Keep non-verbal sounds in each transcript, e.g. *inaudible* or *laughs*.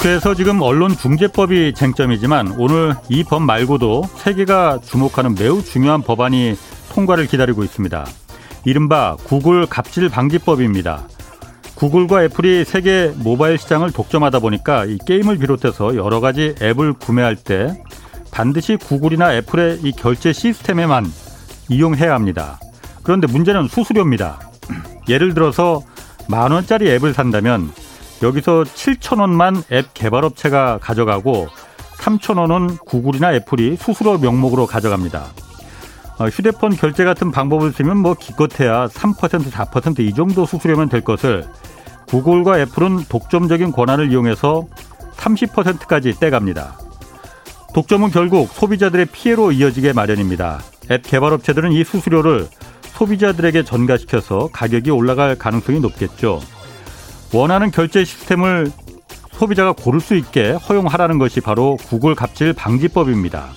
국회에서 지금 언론 중재법이 쟁점이지만 오늘 이 법 말고도 세계가 주목하는 매우 중요한 법안이 통과를 기다리고 있습니다. 이른바 구글 갑질 방지법입니다. 구글과 애플이 세계 모바일 시장을 독점하다 보니까 이 게임을 비롯해서 여러 가지 앱을 구매할 때 반드시 구글이나 애플의 이 결제 시스템에만 이용해야 합니다. 그런데 문제는 수수료입니다. 예를 들어서 만 원짜리 앱을 산다면 여기서 7천 원만 앱 개발업체가 가져가고 3천 원은 구글이나 애플이 수수료 명목으로 가져갑니다. 어, 휴대폰 결제 같은 방법을 쓰면 뭐 기껏해야 3% 4%이 정도 수수료면 될 것을 구글과 애플은 독점적인 권한을 이용해서 30%까지 떼갑니다. 독점은 결국 소비자들의 피해로 이어지게 마련입니다. 앱 개발업체들은 이 수수료를 소비자들에게 전가시켜서 가격이 올라갈 가능성이 높겠죠. 원하는 결제 시스템을 소비자가 고를 수 있게 허용하라는 것이 바로 구글 갑질 방지법입니다.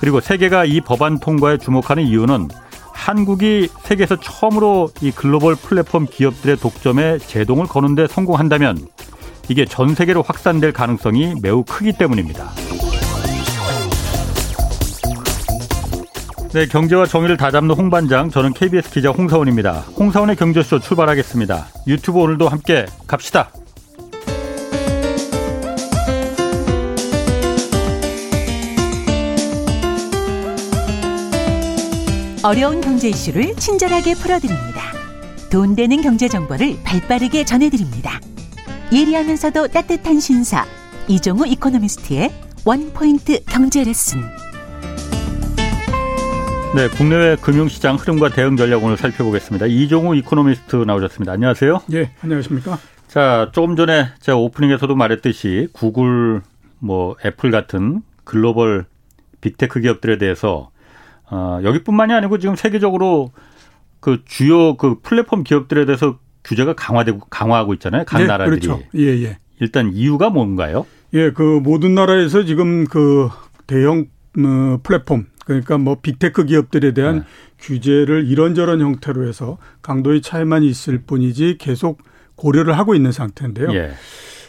그리고 세계가 이 법안 통과에 주목하는 이유는 한국이 세계에서 처음으로 이 글로벌 플랫폼 기업들의 독점에 제동을 거는데 성공한다면 이게 전 세계로 확산될 가능성이 매우 크기 때문입니다. 네, 경제와 정의를 다잡는 홍반장, 저는 KBS 기자 홍사원입니다. 홍사원의 경제쇼 출발하겠습니다. 유튜브 오늘도 함께 갑시다. 어려운 경제 이슈를 친절하게 풀어드립니다. 돈 되는 경제 정보를 발빠르게 전해드립니다. 예리하면서도 따뜻한 신사 이종우 이코노미스트의 원포인트 경제 레슨. 네, 국내외 금융시장 흐름과 대응 전략 오늘 살펴보겠습니다. 이종우 이코노미스트 나오셨습니다. 안녕하세요. 예, 안녕하십니까. 자, 조금 전에 제가 오프닝에서도 말했듯이 구글, 뭐 애플 같은 글로벌 빅테크 기업들에 대해서 어, 여기뿐만이 아니고 지금 세계적으로 그 주요 그 플랫폼 기업들에 대해서 규제가 강화되고 강화하고 있잖아요. 각 네, 나라들이. 그렇죠. 예, 예. 일단 이유가 뭔가요? 예, 그 모든 나라에서 지금 그 대형 어, 플랫폼 그러니까 뭐 빅테크 기업들에 대한 네. 규제를 이런저런 형태로 해서 강도의 차이만 있을 뿐이지 계속 고려를 하고 있는 상태인데요. 예.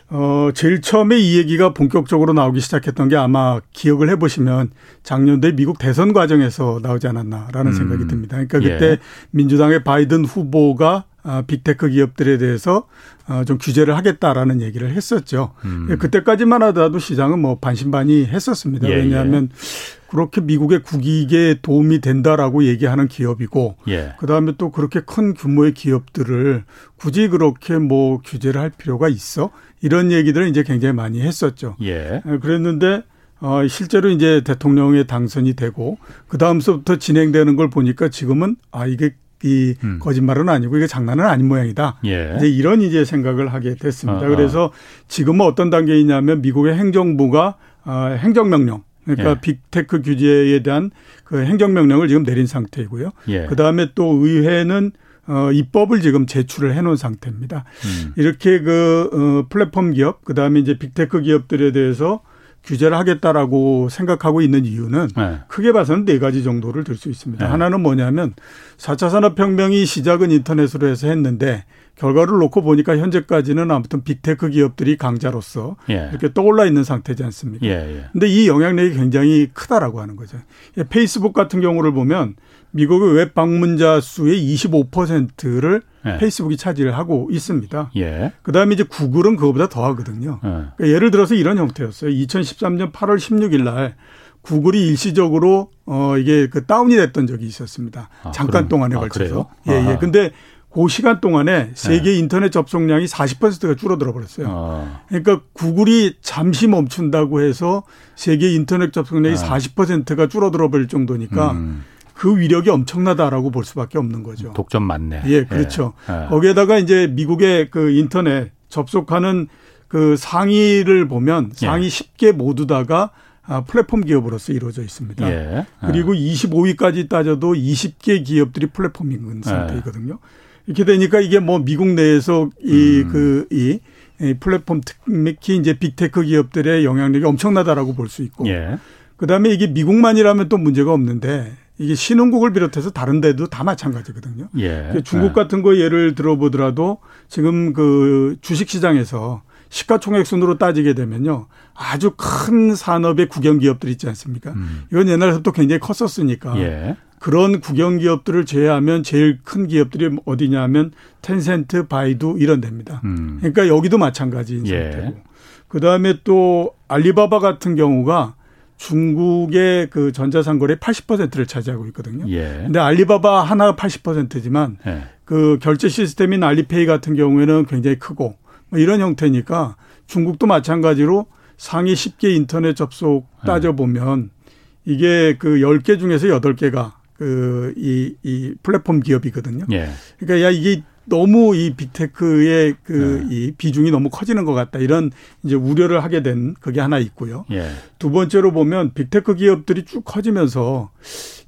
어, 제일 처음에 이 얘기가 본격적으로 나오기 시작했던 게 아마 기억을 해보시면 작년도에 미국 대선 과정에서 나오지 않았나라는 음. 생각이 듭니다. 그러니까 그때 예. 민주당의 바이든 후보가 아, 빅테크 기업들에 대해서 어, 좀 규제를 하겠다라는 얘기를 했었죠. 음. 그때까지만 하더라도 시장은 뭐 반신반의 했었습니다. 예, 왜냐하면 예. 그렇게 미국의 국익에 도움이 된다라고 얘기하는 기업이고 예. 그다음에 또 그렇게 큰 규모의 기업들을 굳이 그렇게 뭐 규제를 할 필요가 있어? 이런 얘기들을 이제 굉장히 많이 했었죠. 예. 그랬는데 어 실제로 이제 대통령의 당선이 되고 그 다음서부터 진행되는 걸 보니까 지금은 아 이게 이 음. 거짓말은 아니고 이게 장난은 아닌 모양이다. 예. 이제 이런 이제 생각을 하게 됐습니다. 어, 그래서 지금은 어떤 단계이냐면 미국의 행정부가 어, 행정명령 그러니까 예. 빅테크 규제에 대한 그 행정명령을 지금 내린 상태이고요. 예. 그 다음에 또 의회는 어, 입법을 지금 제출을 해놓은 상태입니다. 음. 이렇게 그 어, 플랫폼 기업, 그 다음에 이제 빅테크 기업들에 대해서 규제를 하겠다라고 생각하고 있는 이유는 네. 크게 봐서는 네 가지 정도를 들 수 있습니다. 네. 하나는 뭐냐면 4차 산업혁명이 시작은 인터넷으로 해서 했는데 결과를 놓고 보니까 현재까지는 아무튼 빅테크 기업들이 강자로서 예. 이렇게 떠올라 있는 상태지 않습니까? 예, 예. 근데 이 영향력이 굉장히 크다라고 하는 거죠. 예, 페이스북 같은 경우를 보면 미국의 웹 방문자 수의 25%를 예. 페이스북이 차지를 하고 있습니다. 예. 그다음에 이제 구글은 그거보다 더 하거든요. 예. 그러니까 예를 들어서 이런 형태였어요. 2013년 8월 16일 날 구글이 일시적으로 어 이게 그 다운이 됐던 적이 있었습니다. 아, 잠깐 그럼, 동안에 아, 걸쳐서. 아, 예, 예. 근데 그 시간 동안에 세계 네. 인터넷 접속량이 40%가 줄어들어 버렸어요. 아. 그러니까 구글이 잠시 멈춘다고 해서 세계 인터넷 접속량이 아. 40%가 줄어들어 버릴 정도니까 음. 그 위력이 엄청나다라고 볼 수밖에 없는 거죠. 독점 맞네. 예, 그렇죠. 예. 예. 거기에다가 이제 미국의 그 인터넷 접속하는 그 상위를 보면 상위 예. 10개 모두 다가 아, 플랫폼 기업으로서 이루어져 있습니다. 예. 그리고 25위까지 따져도 20개 기업들이 플랫폼인 상태이거든요. 이렇게 되니까 이게 뭐 미국 내에서 이 음. 그, 이, 이 플랫폼 특히 이제 빅테크 기업들의 영향력이 엄청나다라고 볼 수 있고. 예. 그 다음에 이게 미국만이라면 또 문제가 없는데 이게 신흥국을 비롯해서 다른 데도 다 마찬가지거든요. 예. 중국 예. 같은 거 예를 들어보더라도 지금 그 주식 시장에서 시가총액 순으로 따지게 되면요. 아주 큰 산업의 국영 기업들 있지 않습니까? 음. 이건 옛날부터 굉장히 컸었으니까. 예. 그런 국영 기업들을 제외하면 제일 큰 기업들이 어디냐면 텐센트, 바이두 이런 데입니다. 음. 그러니까 여기도 마찬가지인 예. 상태고. 그다음에 또 알리바바 같은 경우가 중국의 그 전자상거래 80%를 차지하고 있거든요. 예. 근데 알리바바 하나가 80%지만 예. 그 결제 시스템인 알리페이 같은 경우에는 굉장히 크고 뭐 이런 형태니까 중국도 마찬가지로 상위 10개 인터넷 접속 예. 따져보면 이게 그 10개 중에서 8개가 그이이 플랫폼 기업이거든요. 예. 그러니까 야 이게 너무 이 빅테크의 그이 네. 비중이 너무 커지는 것 같다 이런 이제 우려를 하게 된 그게 하나 있고요. 예. 두 번째로 보면 빅테크 기업들이 쭉 커지면서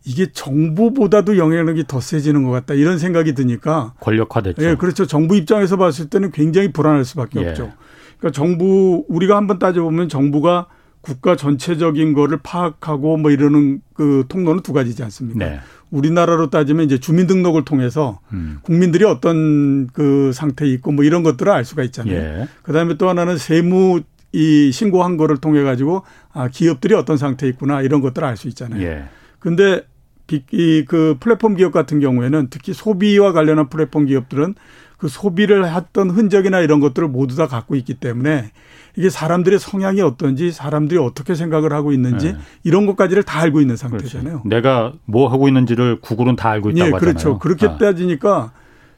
이게 정부보다도 영향력이 더 세지는 것 같다 이런 생각이 드니까 권력화됐죠. 예, 그렇죠. 정부 입장에서 봤을 때는 굉장히 불안할 수밖에 예. 없죠. 그러니까 정부 우리가 한번 따져 보면 정부가 국가 전체적인 거를 파악하고 뭐 이러는 그 통로는 두 가지지 않습니까? 네. 우리나라로 따지면 이제 주민등록을 통해서 음. 국민들이 어떤 그 상태에 있고 뭐 이런 것들을 알 수가 있잖아요. 예. 그다음에 또 하나는 세무 이 신고한 거를 통해 가지고 아 기업들이 어떤 상태에 있구나 이런 것들을 알 수 있잖아요. 예. 근데 이그 플랫폼 기업 같은 경우에는 특히 소비와 관련한 플랫폼 기업들은 그 소비를 했던 흔적이나 이런 것들을 모두 다 갖고 있기 때문에 이게 사람들의 성향이 어떤지 사람들이 어떻게 생각을 하고 있는지 네. 이런 것까지를 다 알고 있는 상태잖아요. 그렇지. 내가 뭐 하고 있는지를 구글은 다 알고 있다고 예, 그렇죠. 하잖아요. 그렇게 아. 따지니까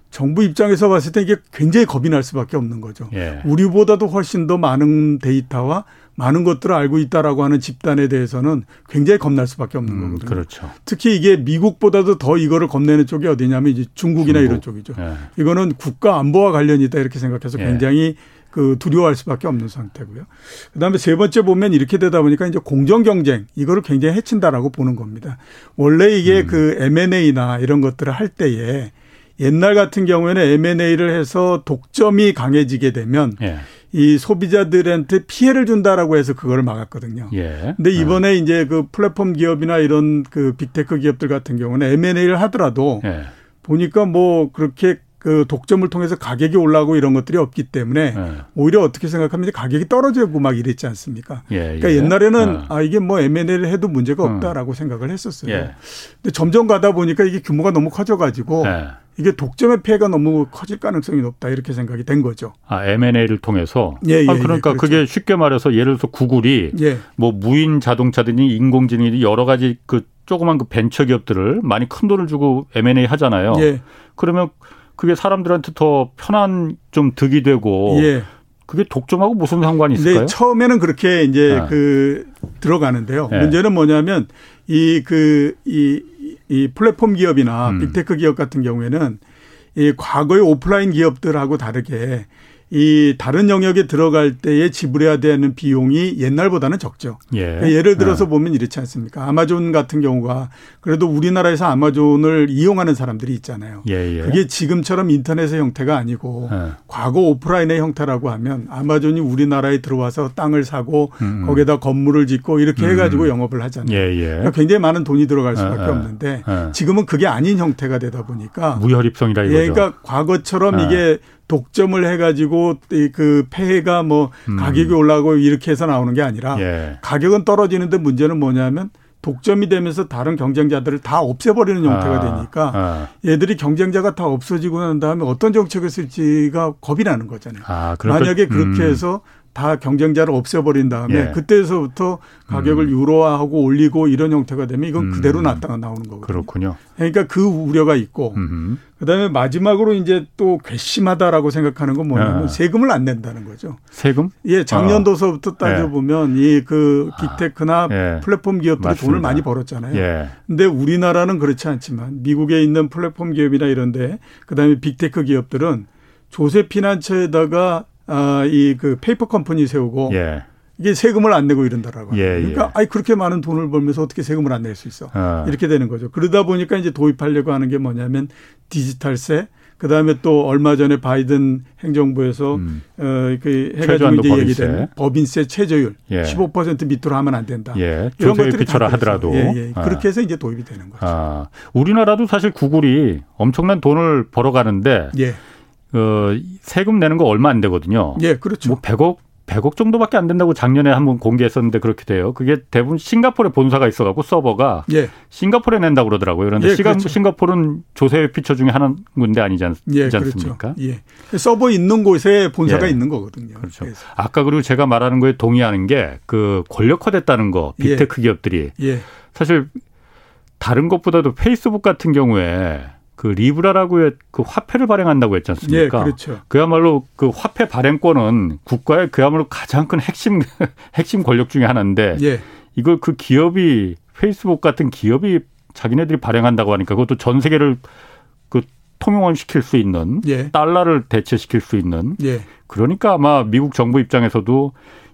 정부 입장에서 봤을 때 이게 굉장히 겁이 날 수밖에 없는 거죠. 예. 우리보다도 훨씬 더 많은 데이터와 많은 것들을 알고 있다라고 하는 집단에 대해서는 굉장히 겁날 수밖에 없는 음, 거거든요. 그렇죠. 특히 이게 미국보다도 더 이거를 겁내는 쪽이 어디냐면 이제 중국이나 중국. 이런 쪽이죠. 예. 이거는 국가 안보와 관련이 있다 이렇게 생각해서 예. 굉장히 그 두려워할 수밖에 없는 상태고요. 그다음에 세 번째 보면 이렇게 되다 보니까 이제 공정 경쟁 이거를 굉장히 해친다라고 보는 겁니다. 원래 이게 음. 그 M&A나 이런 것들을 할 때에 옛날 같은 경우에는 M&A를 해서 독점이 강해지게 되면 예. 이 소비자들한테 피해를 준다라고 해서 그거를 막았거든요. 예. 근데 이번에 어. 이제 그 플랫폼 기업이나 이런 그 빅테크 기업들 같은 경우는 M&A를 하더라도 예. 보니까 뭐 그렇게 그 독점을 통해서 가격이 올라가고 이런 것들이 없기 때문에 예. 오히려 어떻게 생각하면 가격이 떨어지고 막 이랬지 않습니까? 예, 그러니까 예. 옛날에는 어. 아 이게 뭐 M&A를 해도 문제가 없다라고 어. 생각을 했었어요. 예. 근데 점점 가다 보니까 이게 규모가 너무 커져 가지고 예. 이게 독점의 피해가 너무 커질 가능성이 높다 이렇게 생각이 된 거죠. 아 M&A를 통해서. 예, 예, 아, 그러니까 예, 그렇죠. 그게 쉽게 말해서 예를 들어서 구글이 예. 뭐 무인 자동차든지 인공지능이 여러 가지 그 조그만 그 벤처 기업들을 많이 큰 돈을 주고 M&A 하잖아요. 예. 그러면 그게 사람들한테 더 편한 좀 득이 되고 예. 그게 독점하고 무슨 상관이 있을까요? 네, 처음에는 그렇게 이제 네. 그 들어가는데요. 네. 문제는 뭐냐면 이 그이 이, 이 플랫폼 기업이나 음. 빅테크 기업 같은 경우에는 이 과거의 오프라인 기업들하고 다르게 이 다른 영역에 들어갈 때에 지불해야 되는 비용이 옛날보다는 적죠. 예. 그러니까 예를 들어서 예. 보면 이렇지 않습니까? 아마존 같은 경우가 그래도 우리나라에서 아마존을 이용하는 사람들이 있잖아요. 예, 예. 그게 지금처럼 인터넷의 형태가 아니고 예. 과거 오프라인의 형태라고 하면 아마존이 우리나라에 들어와서 땅을 사고 음. 음. 거기에다 건물을 짓고 이렇게 음. 해가지고 영업을 하잖아요. 예, 그러니까 굉장히 많은 돈이 들어갈 수밖에 없는데 지금은 그게 아닌 형태가 되다 보니까 무혈입성이라 이거죠. 예, 그러니까 과거처럼 이게 독점을 해가지고 그 폐해가 뭐 음. 가격이 올라가고 이렇게 해서 나오는 게 아니라 예. 가격은 떨어지는데 문제는 뭐냐면 독점이 되면서 다른 경쟁자들을 다 없애버리는 형태가 아, 되니까 아. 얘들이 경쟁자가 다 없어지고 난 다음에 어떤 정책을 쓸지가 겁이 나는 거잖아요. 아, 만약에 그렇게 음. 해서 다 경쟁자를 없애버린 다음에 예. 그때서부터 가격을 음. 유료화하고 올리고 이런 형태가 되면 이건 음. 그대로 나타나 나오는 거거든요. 그렇군요. 그러니까 그 우려가 있고 음흠. 그다음에 마지막으로 이제 또 괘씸하다라고 생각하는 건 뭐냐면 아. 세금을 안 낸다는 거죠. 세금? 예, 작년도서부터 어. 따져 보면 예. 이그 빅테크나 예. 플랫폼 기업들이 맞습니다. 돈을 많이 벌었잖아요. 예. 근데 우리나라는 그렇지 않지만 미국에 있는 플랫폼 기업이나 이런데 그다음에 빅테크 기업들은 조세 피난처에다가 아, 이그 페이퍼 컴퍼니 세우고 예. 이게 세금을 안 내고 이런다라고. 예, 그러니까 예. 아이 그렇게 많은 돈을 벌면서 어떻게 세금을 안 낼 수 있어? 어. 이렇게 되는 거죠. 그러다 보니까 이제 도입하려고 하는 게 뭐냐면 디지털세 그 다음에 또 얼마 전에 바이든 행정부에서 음. 어 그 해가지고 이제 얘기된 법인세 최저율 예. 15% 밑으로 하면 안 된다. 예. 이런 것들이 비춰라 하더라도 예, 예. 아. 그렇게 해서 이제 도입이 되는 거죠. 아. 우리나라도 사실 구글이 엄청난 돈을 벌어가는데 예. 어, 세금 내는 거 얼마 안 되거든요. 예, 그렇죠. 뭐 100억 100억 정도밖에 안 된다고 작년에 한번 공개했었는데 그렇게 돼요. 그게 대부분 싱가포르에 본사가 있어갖고 서버가 예. 싱가포르에 낸다고 그러더라고요. 그런데 예, 시가, 그렇죠. 싱가포르는 조세 피난처 중에 하나 군데 아니지, 않, 예, 지 그렇죠. 예. 서버 있는 곳에 본사가 예. 있는 거거든요. 그렇죠. 그래서. 아까 그리고 제가 말하는 거에 동의하는 게 그 권력화됐다는 거, 예. 빅테크 기업들이 예. 사실 다른 것보다도 페이스북 같은 경우에 그 리브라라고의 그 화폐를 발행한다고 했지 예, 않습니까? 그렇죠. 그야말로 그 화폐 발행권은 국가의 그야말로 가장 큰 핵심 *laughs* 핵심 권력 중에 하나인데 예. 이걸 그 기업이 페이스북 같은 기업이 자기네들이 발행한다고 하니까 그것도 전 세계를 그 통용시킬 수 있는 예. 달러를 대체시킬 수 있는 예. 그러니까 아마 미국 정부 입장에서도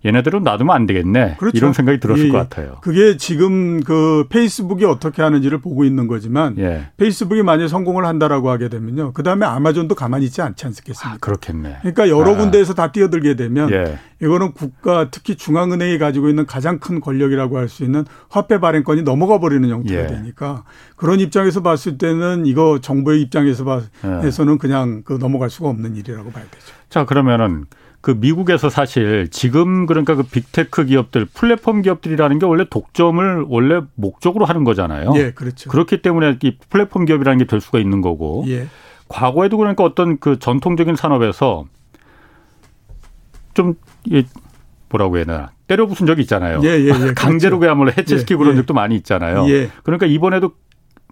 얘네들은 놔두면 안 되겠네 그렇죠. 이런 생각이 들었을 예, 것 예. 같아요. 그게 지금 그 페이스북이 어떻게 하는지를 보고 있는 거지만 예, 페이스북이 만약 성공을 한다라고 하게 되면요. 그다음에 아마존도 가만히 있지 않지 않겠습니까? 아, 그렇겠네. 그러니까 여러 아. 군데에서 다 뛰어들게 되면 예, 이거는 국가 특히 중앙은행이 가지고 있는 가장 큰 권력이라고 할 수 있는 화폐 발행권이 넘어가 버리는 형태가 예. 되니까 그런 입장에서 봤을 때는 이거 정부의 입장에서 예. 봐서는 그냥 그 넘어갈 수가 없는 일이라고 봐야 되죠. 자 그러면은 그 미국에서 사실 지금 그러니까 그 빅테크 기업들 플랫폼 기업들이라는 게 원래 독점을 원래 목적으로 하는 거잖아요. 예, 그렇죠. 그렇기 때문에 이 플랫폼 기업이라는 게 될 수가 있는 거고 예, 과거에도 그러니까 어떤 그 전통적인 산업에서 좀이 뭐라고 해야 되나 때려 부순 적이 있잖아요. 예, 예, 예. *laughs* 강제로 그렇죠. 그야말로 해체시키고 예, 그런 예. 적도 많이 있잖아요. 예, 그러니까 이번에도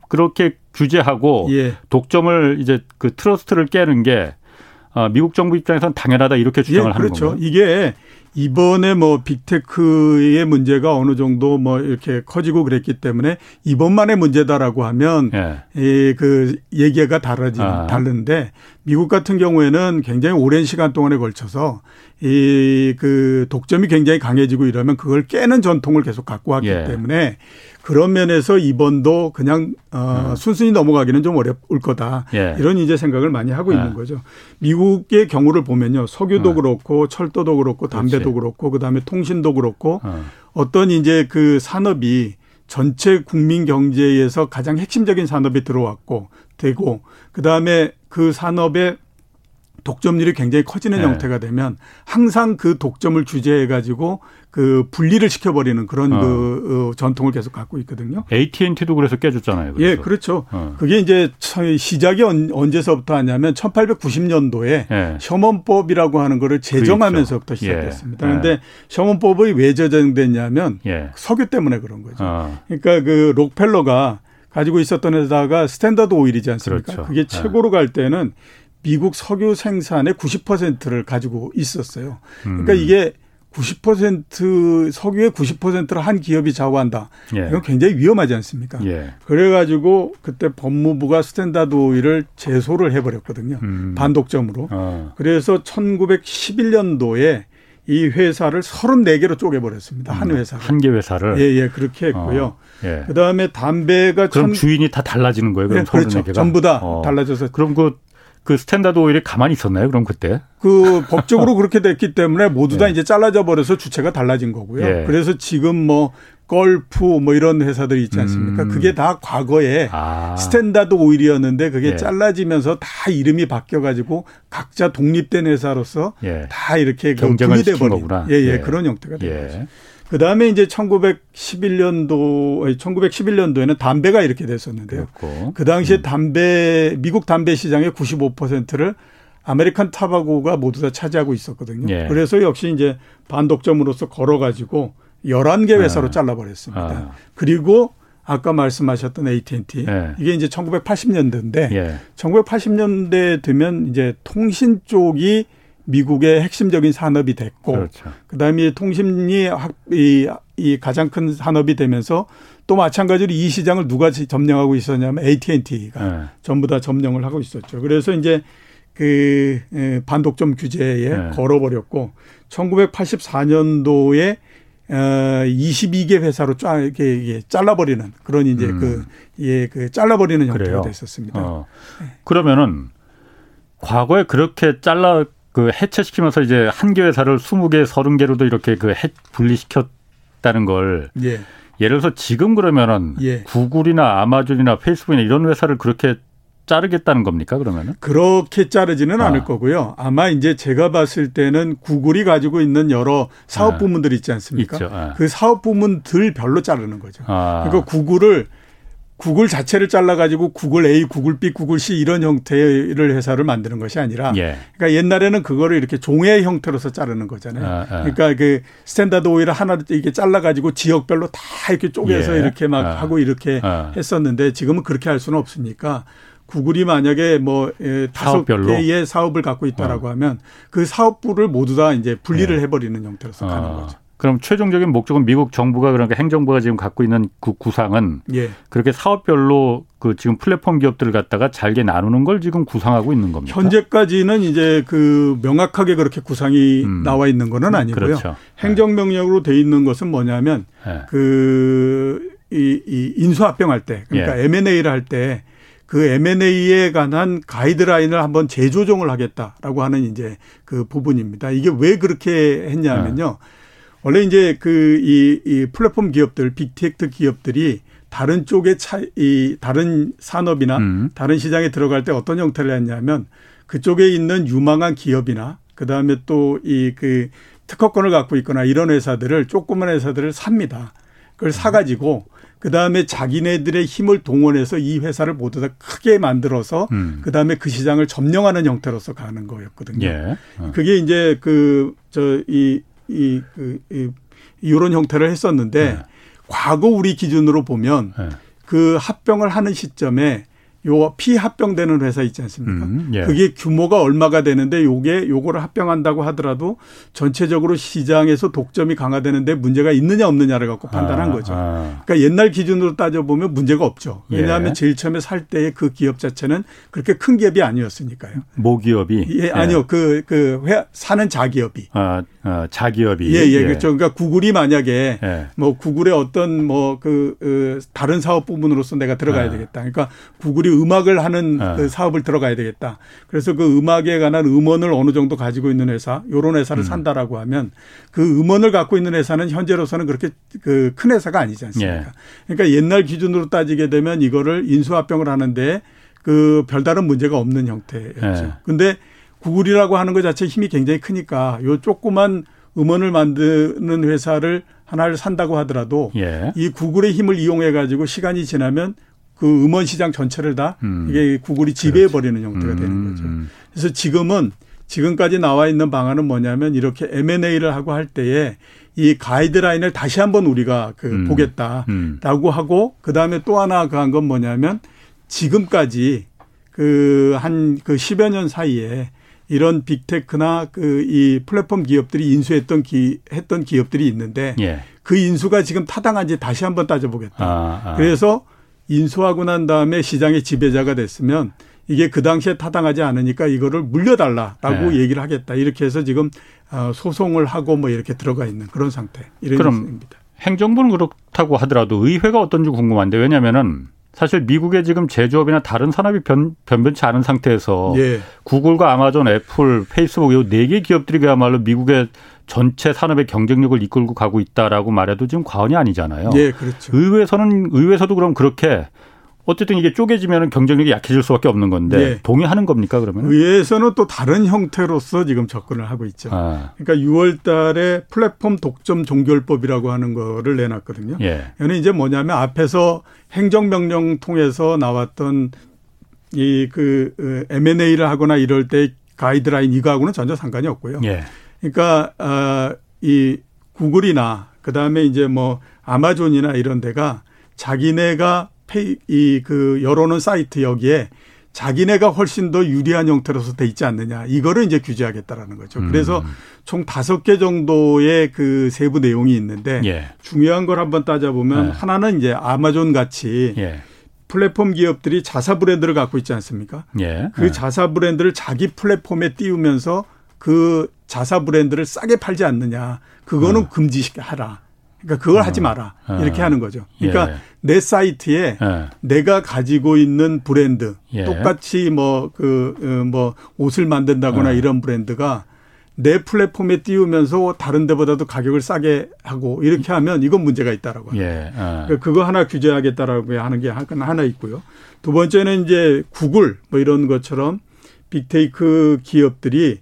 그렇게 규제하고 예, 독점을 이제 그 트러스트를 깨는 게 아, 미국 정부 입장에서는 당연하다 이렇게 주장을 예, 하는 그렇죠. 건가요? 이게 이번에 뭐 빅테크의 문제가 어느 정도 뭐 이렇게 커지고 그랬기 때문에 이번만의 문제다라고 하면 예. 이그 얘기가 다르지 아. 다른데 미국 같은 경우에는 굉장히 오랜 시간 동안에 걸쳐서 이 그 독점이 굉장히 강해지고 이러면 그걸 깨는 전통을 계속 갖고 왔기 예. 때문에 그런 면에서 이번도 그냥 어 순순히 넘어가기는 좀 어려울 거다. 음. 예. 이런 이제 생각을 많이 하고 예. 있는 거죠. 미국의 경우를 보면요. 석유도 예. 그렇고 철도도 그렇고 담배도. 그렇고 그다음에 통신도 그렇고 어. 어떤 이제 그 산업이 전체 국민 경제에서 가장 핵심적인 산업이 들어왔고 되고 그다음에 그 산업의 독점률이 굉장히 커지는 네. 형태가 되면 항상 그 독점을 주제해 가지고 그 분리를 시켜버리는 그런 어. 그 어, 전통을 계속 갖고 있거든요. AT&T도 그래서 깨졌잖아요. 그래서. 예, 그렇죠. 어. 그게 이제 처- 시작이 언- 언제서부터 하냐면 1890년도에 예. 셔먼법이라고 하는 거를 제정하면서부터 그 있죠. 시작했습니다. 예. 그런데 셔먼법이 왜 제정됐냐면 예. 석유 때문에 그런 거죠. 어. 그러니까 그 록펠러가 가지고 있었던 회사가 스탠다드 오일이지 않습니까? 그렇죠. 그게 예. 최고로 갈 때는 미국 석유 생산의 90%를 가지고 있었어요. 그러니까 음. 이게 90% 석유의 90%를 한 기업이 좌우한다. 예. 이건 굉장히 위험하지 않습니까? 예. 그래가지고 그때 법무부가 스탠다드 오일을 제소를 해버렸거든요. 음. 반독점으로. 어. 그래서 1911년도에 이 회사를 34개로 쪼개버렸습니다. 한 회사를. 음. 한개 회사를. 예, 예, 그렇게 했고요. 어. 예. 그 다음에 담배가 그럼 천, 주인이 다 달라지는 거예요. 그럼 네, 그렇죠. 34개가? 전부 다 어. 달라져서 그럼 그, 그 스탠다드 오일이 가만히 있었나요? 그럼 그때? 그 *laughs* 법적으로 그렇게 됐기 때문에 모두 다 예. 이제 잘라져 버려서 주체가 달라진 거고요. 예. 그래서 지금 뭐 걸프 뭐 이런 회사들이 있지 않습니까? 음. 그게 다 과거에 아. 스탠다드 오일이었는데 그게 예. 잘라지면서 다 이름이 바뀌어 가지고 각자 독립된 회사로서 예. 다 이렇게 그 경쟁을 분리돼 시킨 버린 거구나. 예, 예, 예. 그런 형태가 된 예. 거죠. 그 다음에 이제 1911년도 1911년도에는 담배가 이렇게 됐었는데요. 그렇고. 그 당시에 담배 미국 담배 시장의 95%를 아메리칸 타바코가 모두 다 차지하고 있었거든요. 예. 그래서 역시 이제 반독점으로서 걸어 가지고 11개 회사로 아. 잘라 버렸습니다. 아. 그리고 아까 말씀하셨던 AT&T 예. 이게 이제 1980년대인데 예. 1980년대 되면 이제 통신 쪽이 미국의 핵심적인 산업이 됐고 그렇죠. 그다음에 통신이 학- 이, 이 가장 큰 산업이 되면서 또 마찬가지로 이 시장을 누가 점령하고 있었냐면 AT&T가 예. 전부 다 점령을 하고 있었죠. 그래서 이제 그 에, 반독점 규제에 네. 걸어버렸고 1984년도에 어 22개 회사로 쫙 이렇게 이게 잘라버리는 그런 이제 음. 그 예, 그 잘라버리는? 형태가 됐었습니다. 어. 그러면은 과거에 그렇게 잘라 그 해체시키면서 이제 한 개 회사를 20개, 30개로도 이렇게 그 해, 분리시켰다는 걸 예, 예를 들어서 지금 그러면은 예. 구글이나 아마존이나 페이스북이나 이런 회사를 그렇게 자르겠다는 겁니까 그러면은? 그렇게 자르지는 아. 않을 거고요. 아마 이제 제가 봤을 때는 구글이 가지고 있는 여러 사업 아. 부문들 있지 않습니까? 아. 그 사업 부문들 별로 자르는 거죠. 아. 그러니까 구글을 구글 자체를 잘라가지고 구글 A, 구글 B, 구글 C 이런 형태의 회사를 만드는 것이 아니라 예. 그러니까 옛날에는 그거를 이렇게 종의 형태로서 자르는 거잖아요. 아, 아. 그러니까 그 스탠다드 오일을 하나 이렇게 잘라가지고 지역별로 다 이렇게 쪼개서 예. 이렇게 막 아. 하고 이렇게 아. 했었는데 지금은 그렇게 할 수는 없으니까 구글이 만약에 뭐 예, 다섯 개의 사업을 갖고 있다라고 어. 하면 그 사업부를 모두 다 이제 분리를 예. 해버리는 형태로서 가는 어. 거죠. 그럼 최종적인 목적은 미국 정부가 그러니까 행정부가 지금 갖고 있는 그 구상은 예. 그렇게 사업별로 그 지금 플랫폼 기업들을 갖다가 잘게 나누는 걸 지금 구상하고 있는 겁니다. 현재까지는 이제 그 명확하게 그렇게 구상이 음. 나와 있는 거는 아니고요. 그렇죠. 행정 명령으로 돼 있는 것은 뭐냐면 네. 그이 이 인수합병할 때 그러니까 예. M&A를 할때 그 M&A에 관한 가이드라인을 한번 재조정을 하겠다라고 하는 이제 그 부분입니다. 이게 왜 그렇게 했냐면요. 네. 원래 이제 그이 이 플랫폼 기업들, 빅테크 기업들이 다른 쪽의 차, 이 다른 산업이나 음. 다른 시장에 들어갈 때 어떤 형태를 했냐면 그쪽에 있는 유망한 기업이나 그 다음에 또 이 그 특허권을 갖고 있거나 이런 회사들을 조그만 회사들을 삽니다. 그걸 사가지고 그 다음에 자기네들의 힘을 동원해서 이 회사를 모두 다 크게 만들어서 음. 그 다음에 그 시장을 점령하는 형태로서 가는 거였거든요. 예. 어. 그게 이제 그 저 이 이, 그, 이, 이런 형태를 했었는데 네. 과거 우리 기준으로 보면 네. 그 합병을 하는 시점에 요 피합병되는 회사 있지 않습니까? 음, 예. 그게 규모가 얼마가 되는데 요게 요거를 합병한다고 하더라도 전체적으로 시장에서 독점이 강화되는데 문제가 있느냐 없느냐를 갖고 판단한 아, 거죠. 아. 그러니까 옛날 기준으로 따져 보면 문제가 없죠. 예. 왜냐하면 예. 제일 처음에 살 때의 그 기업 자체는 그렇게 큰 기업이 아니었으니까요. 모기업이 예, 아니요. 그그 그, 그 사는 자기업이 아, 아 자기업이 예, 예, 그렇죠. 그러니까 구글이 만약에 예. 뭐 구글의 어떤 뭐그 그 다른 사업 부문으로서 내가 들어가야 예. 되겠다. 그러니까 구글이 음악을 하는 네. 그 사업을 들어가야 되겠다. 그래서 그 음악에 관한 음원을 어느 정도 가지고 있는 회사, 요런 회사를 음. 산다라고 하면 그 음원을 갖고 있는 회사는 현재로서는 그렇게 그 큰 회사가 아니지 않습니까? 예. 그러니까 옛날 기준으로 따지게 되면 이거를 인수합병을 하는데 그 별다른 문제가 없는 형태였죠. 예. 근데 구글이라고 하는 것 자체 힘이 굉장히 크니까 요 조그만 음원을 만드는 회사를 하나를 산다고 하더라도 예. 이 구글의 힘을 이용해 가지고 시간이 지나면 그 음원 시장 전체를 다 음. 이게 구글이 지배해 버리는 형태가 음. 되는 거죠. 그래서 지금은 지금까지 나와 있는 방안은 뭐냐면 이렇게 M&A를 하고 할 때에 이 가이드라인을 다시 한번 우리가 그 음. 보겠다라고 음. 하고 그 다음에 또 하나 그 한 건 뭐냐면 지금까지 그 한그 그 10여 년 사이에 이런 빅테크나 그 이 플랫폼 기업들이 인수했던 기 했던 기업들이 있는데 예. 그 인수가 지금 타당한지 다시 한번 따져보겠다. 아, 아. 그래서 인수하고 난 다음에 시장의 지배자가 됐으면 이게 그 당시에 타당하지 않으니까 이거를 물려달라라고 네. 얘기를 하겠다. 이렇게 해서 지금 어, 소송을 하고 뭐 이렇게 들어가 있는 그런 상태. 이런 그럼 입니다. 행정부는 그렇다고 하더라도 의회가 어떤지 궁금한데 왜냐면은 사실 미국의 지금 제조업이나 다른 산업이 변, 변변치 않은 상태에서 예. 구글과 아마존, 애플, 페이스북 이네개 기업들이 그야말로 미국의 전체 산업의 경쟁력을 이끌고 가고 있다라고 말해도 지금 과언이 아니잖아요. 예, 그렇죠. 의회에서는 의회에서도 그럼 그렇게 어쨌든 이게 쪼개지면 경쟁력이 약해질 수밖에 없는 건데 네. 동의하는 겁니까 그러면? 의회에서는 또 다른 형태로서 지금 접근을 하고 있죠. 아. 그러니까 6월 달에 플랫폼 독점 종결법이라고 하는 거를 내놨거든요. 예. 이는 이제 뭐냐면 앞에서 행정명령 통해서 나왔던 이 그 M&A를 하거나 이럴 때 가이드라인 이거하고는 전혀 상관이 없고요. 예. 그러니까 어이 구글이나 그다음에 이제 뭐 아마존이나 이런 데가 자기네가 페이 이 그 열어놓은 사이트 여기에 자기네가 훨씬 더 유리한 형태로서 돼 있지 않느냐 이거를 이제 규제하겠다라는 거죠. 음. 그래서 총 다섯 개 정도의 그 세부 내용이 있는데 예. 중요한 걸 한번 따져보면 예. 하나는 이제 아마존 같이 예. 플랫폼 기업들이 자사 브랜드를 갖고 있지 않습니까? 예. 그 예. 자사 브랜드를 자기 플랫폼에 띄우면서 그 자사 브랜드를 싸게 팔지 않느냐 그거는 어. 금지하라. 그러니까 그걸 어. 하지 마라. 어. 이렇게 하는 거죠. 그러니까 예. 내 사이트에 예. 내가 가지고 있는 브랜드 예. 똑같이 뭐 그뭐 그, 어, 뭐 옷을 만든다거나 예. 이런 브랜드가 내 플랫폼에 띄우면서 다른 데보다도 가격을 싸게 하고 이렇게 하면 이건 문제가 있다라고 합니다. 예. 어. 그거 하나 규제하겠다라고 하는 게 하나 있고요. 두 번째는 이제 구글 뭐 이런 것처럼 빅테이크 기업들이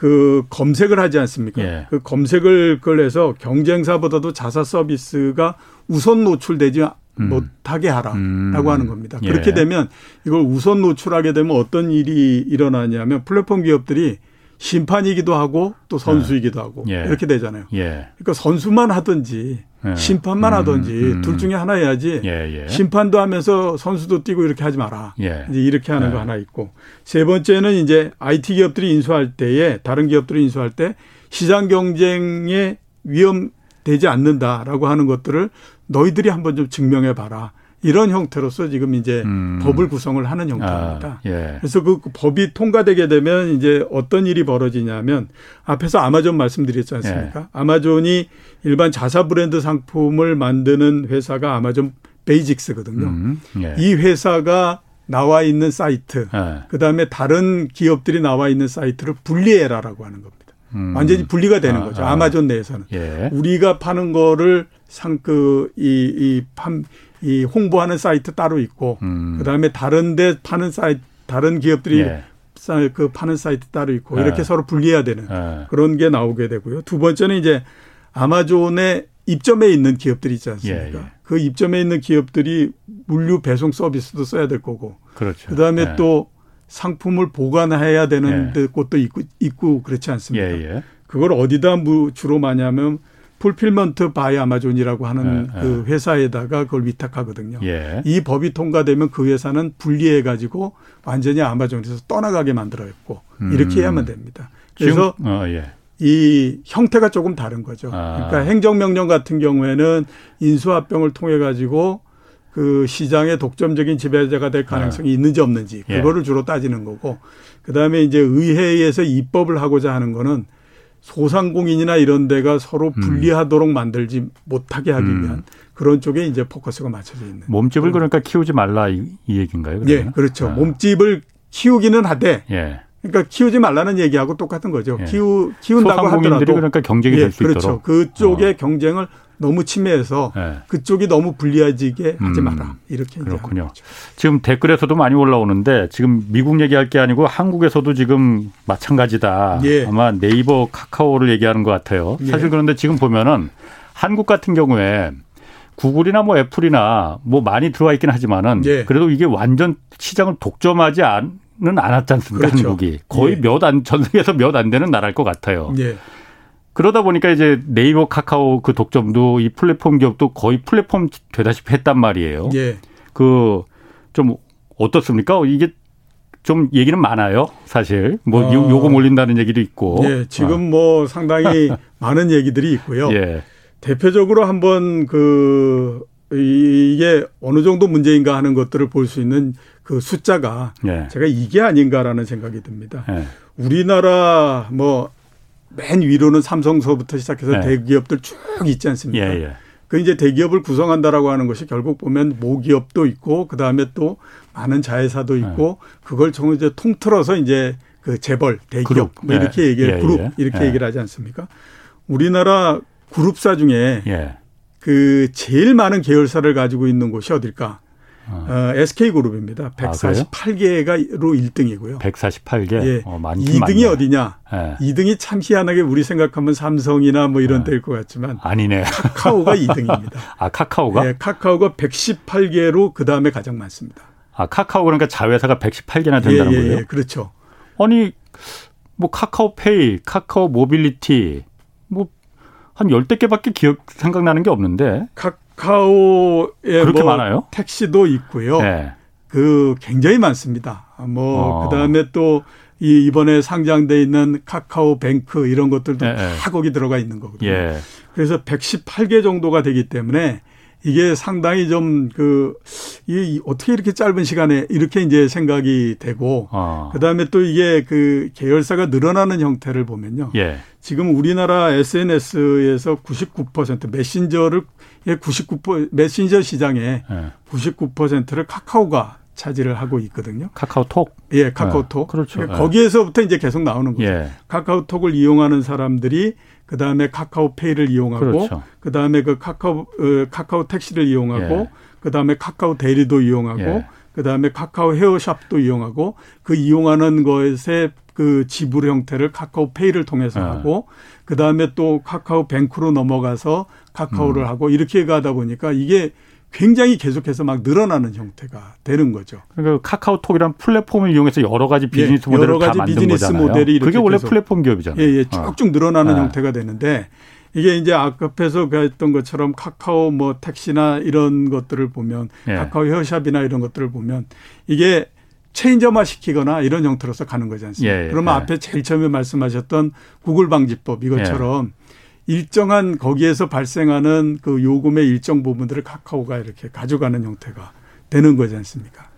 그 검색을 하지 않습니까? 예. 그 검색을 그걸 해서 경쟁사보다도 자사 서비스가 우선 노출되지 음. 못하게 하라라고 음. 하는 겁니다. 예. 그렇게 되면 이걸 우선 노출하게 되면 어떤 일이 일어나냐면 플랫폼 기업들이 심판이기도 하고 또 선수이기도 예. 하고 예. 이렇게 되잖아요. 예. 그러니까 선수만 하든지 예. 심판만 음, 하든지 음. 둘 중에 하나 해야지 예, 심판도 하면서 선수도 뛰고 이렇게 하지 마라. 이제 이렇게 하는 거 하나 있고 세 번째는 이제 IT 기업들이 인수할 때에 다른 기업들이 인수할 때 시장 경쟁에 위험되지 않는다라고 하는 것들을 너희들이 한번 좀 증명해 봐라. 이런 형태로서 지금 이제 음. 법을 구성을 하는 형태입니다. 아, 예. 그래서 그 법이 통과되게 되면 이제 어떤 일이 벌어지냐면 앞에서 아마존 말씀드렸지 않습니까? 예. 아마존이 일반 자사 브랜드 상품을 만드는 회사가 아마존 Basics거든요. 음, 예. 이 회사가 나와 있는 사이트, 예. 그 다음에 다른 기업들이 나와 있는 사이트를 분리해라라고 하는 겁니다. 음. 완전히 분리가 되는 아, 거죠. 아마존 내에서는. 예. 우리가 파는 거를 상, 그, 이, 이, 판, 이 홍보하는 사이트 따로 있고 음. 그다음에 다른 데 파는 사이트 다른 기업들이 예. 그 파는 사이트 따로 있고 예. 이렇게 서로 분리해야 되는 예. 그런 게 나오게 되고요. 두 번째는 이제 아마존의 입점에 있는 기업들이 있지 않습니까? 예, 예. 그 입점에 있는 기업들이 물류 배송 서비스도 써야 될 거고. 그렇죠. 그다음에 예. 또 상품을 보관해야 되는 곳도 있고, 있고 그렇지 않습니까? 그걸 어디다 주로 많이 하면 Fulfillment by Amazon이라고 하는 예, 그 예. 회사에다가 그걸 위탁하거든요. 예. 이 법이 통과되면 그 회사는 분리해 가지고 완전히 아마존에서 떠나가게 만들어놨고 음. 이렇게 해야만 됩니다. 그래서 어, 예. 이 형태가 조금 다른 거죠. 아. 그러니까 행정명령 같은 경우에는 인수합병을 통해 가지고 그 시장의 독점적인 지배자가 될 가능성이 아. 있는지 없는지 예. 그거를 주로 따지는 거고 그다음에 이제 의회에서 입법을 하고자 하는 거는 소상공인이나 이런 데가 서로 음. 분리하도록 음. 만들지 못하게 하기 음. 위한 음. 그런 쪽에 이제 포커스가 맞춰져 있는. 몸집을 그러니까 키우지 말라 이, 이 얘기인가요? 그러면? 예, 그렇죠. 아. 몸집을 키우기는 하되 예. 그러니까 키우지 말라는 얘기하고 똑같은 거죠. 예. 키우 키운다고 하더라도 그러니까 경쟁이 예, 될수 그렇죠. 있도록. 그쪽의 어. 경쟁을 너무 침해해서 네. 그쪽이 너무 불리해지게 하지 음, 마라. 이렇게 그렇군요. 지금 댓글에서도 많이 올라오는데 지금 미국 얘기할 게 아니고 한국에서도 지금 마찬가지다. 예. 아마 네이버 카카오를 얘기하는 것 같아요. 예. 사실 그런데 지금 보면은 한국 같은 경우에 구글이나 뭐 애플이나 뭐 많이 들어와 있긴 하지만은 예. 그래도 이게 완전 시장을 독점하지 않, 는 않았지 않습니까? 그렇죠. 한국이 거의 예. 몇안 전 세계에서 몇 안 되는 나라일 것 같아요. 예. 그러다 보니까 이제 네이버 카카오 그 독점도 이 플랫폼 기업도 거의 플랫폼 되다시피 했단 말이에요. 예. 그 좀 어떻습니까? 이게 좀 얘기는 많아요, 사실. 뭐 어. 요금 올린다는 얘기도 있고. 예, 지금 어. 뭐 상당히 *laughs* 많은 얘기들이 있고요. 예. 대표적으로 한번 그 이게 어느 정도 문제인가 하는 것들을 볼 수 있는 그 숫자가 예. 제가 이게 아닌가라는 생각이 듭니다. 예. 우리나라 뭐 맨 위로는 삼성서부터 시작해서 네. 대기업들 쭉 있지 않습니까? 예, 예. 그 이제 대기업을 구성한다라고 하는 것이 결국 보면 모기업도 있고 그 다음에 또 많은 자회사도 네. 있고 네. 그걸 전 이제 통틀어서 이제 그 재벌 대기업. 뭐 이렇게 예. 얘기 예, 그룹 예. 이렇게 예. 얘기를 하지 않습니까? 우리나라 그룹사 중에 예. 그 제일 많은 계열사를 가지고 있는 곳이 어딜까? 어, SK그룹입니다. 148개가로 아, 1등이고요. 148개? 예. 어, 2등이 많네. 어디냐? 예. 2등이 참 희한하게 우리 생각하면 삼성이나 뭐 이런 예. 데일 것 같지만 아니네. 카카오가 2등입니다. *laughs* 아, 카카오가? 예, 카카오가 118개로 그다음에 가장 많습니다. 아, 카카오 그러니까 자회사가 118개나 된다는 예, 예, 거예요? 예, 그렇죠. 아니 뭐 카카오페이, 카카오 모빌리티 뭐한 열댓 개밖에 기억 생각나는 게 없는데. 카, 카카오에 그렇게 뭐 많아요? 택시도 있고요. 네. 그 굉장히 많습니다. 뭐 어. 그다음에 또 이 이번에 상장돼 있는 카카오 뱅크 이런 것들도 네. 다 거기 들어가 있는 거거든요. 예. 그래서 118개 정도가 되기 때문에 이게 상당히 좀 그, 이 어떻게 이렇게 짧은 시간에 이렇게 이제 생각이 되고, 어. 그 다음에 또 이게 그 계열사가 늘어나는 형태를 보면요. 예. 지금 우리나라 SNS에서 99% 메신저를 99% 메신저 시장에 예. 99%를 카카오가 차지를 하고 있거든요. 카카오톡? 예, 카카오톡. 네, 그렇죠. 그러니까 거기에서부터 이제 계속 나오는 거죠. 예. 카카오톡을 이용하는 사람들이 그 다음에 카카오페이를 이용하고 그렇죠. 그 다음에 그 카카오 어, 카카오 택시를 이용하고 예. 그 다음에 카카오 대리도 이용하고 예. 그 다음에 카카오 헤어샵도 이용하고 그 이용하는 것에 그 지불 형태를 카카오페이를 통해서 예. 하고 그 다음에 또 카카오 뱅크로 넘어가서 카카오를 음. 하고 이렇게 가다 보니까 이게 굉장히 계속해서 막 늘어나는 형태가 되는 거죠. 그러니까 카카오톡이란 플랫폼을 이용해서 여러 가지 예, 비즈니스 예, 모델을 여러 가지 비즈니스 거잖아요. 모델이 그게 원래 플랫폼 기업이잖아요. 예, 예, 쭉쭉 어. 늘어나는 네. 형태가 되는데 이게 이제 아까에서 했던 것처럼 카카오 뭐 택시나 이런 것들을 보면 예. 카카오 헤어샵이나 이런 것들을 보면 이게 체인점화 시키거나 이런 형태로서 가는 거지 않습니까? 예, 예. 그러면 예. 앞에 제일 처음에 말씀하셨던 구글 방지법 이것처럼 일정한 거기에서 발생하는 그 요금의 일정 부분들을 카카오가 이렇게 가져가는 형태가 되는 거지 않습니까?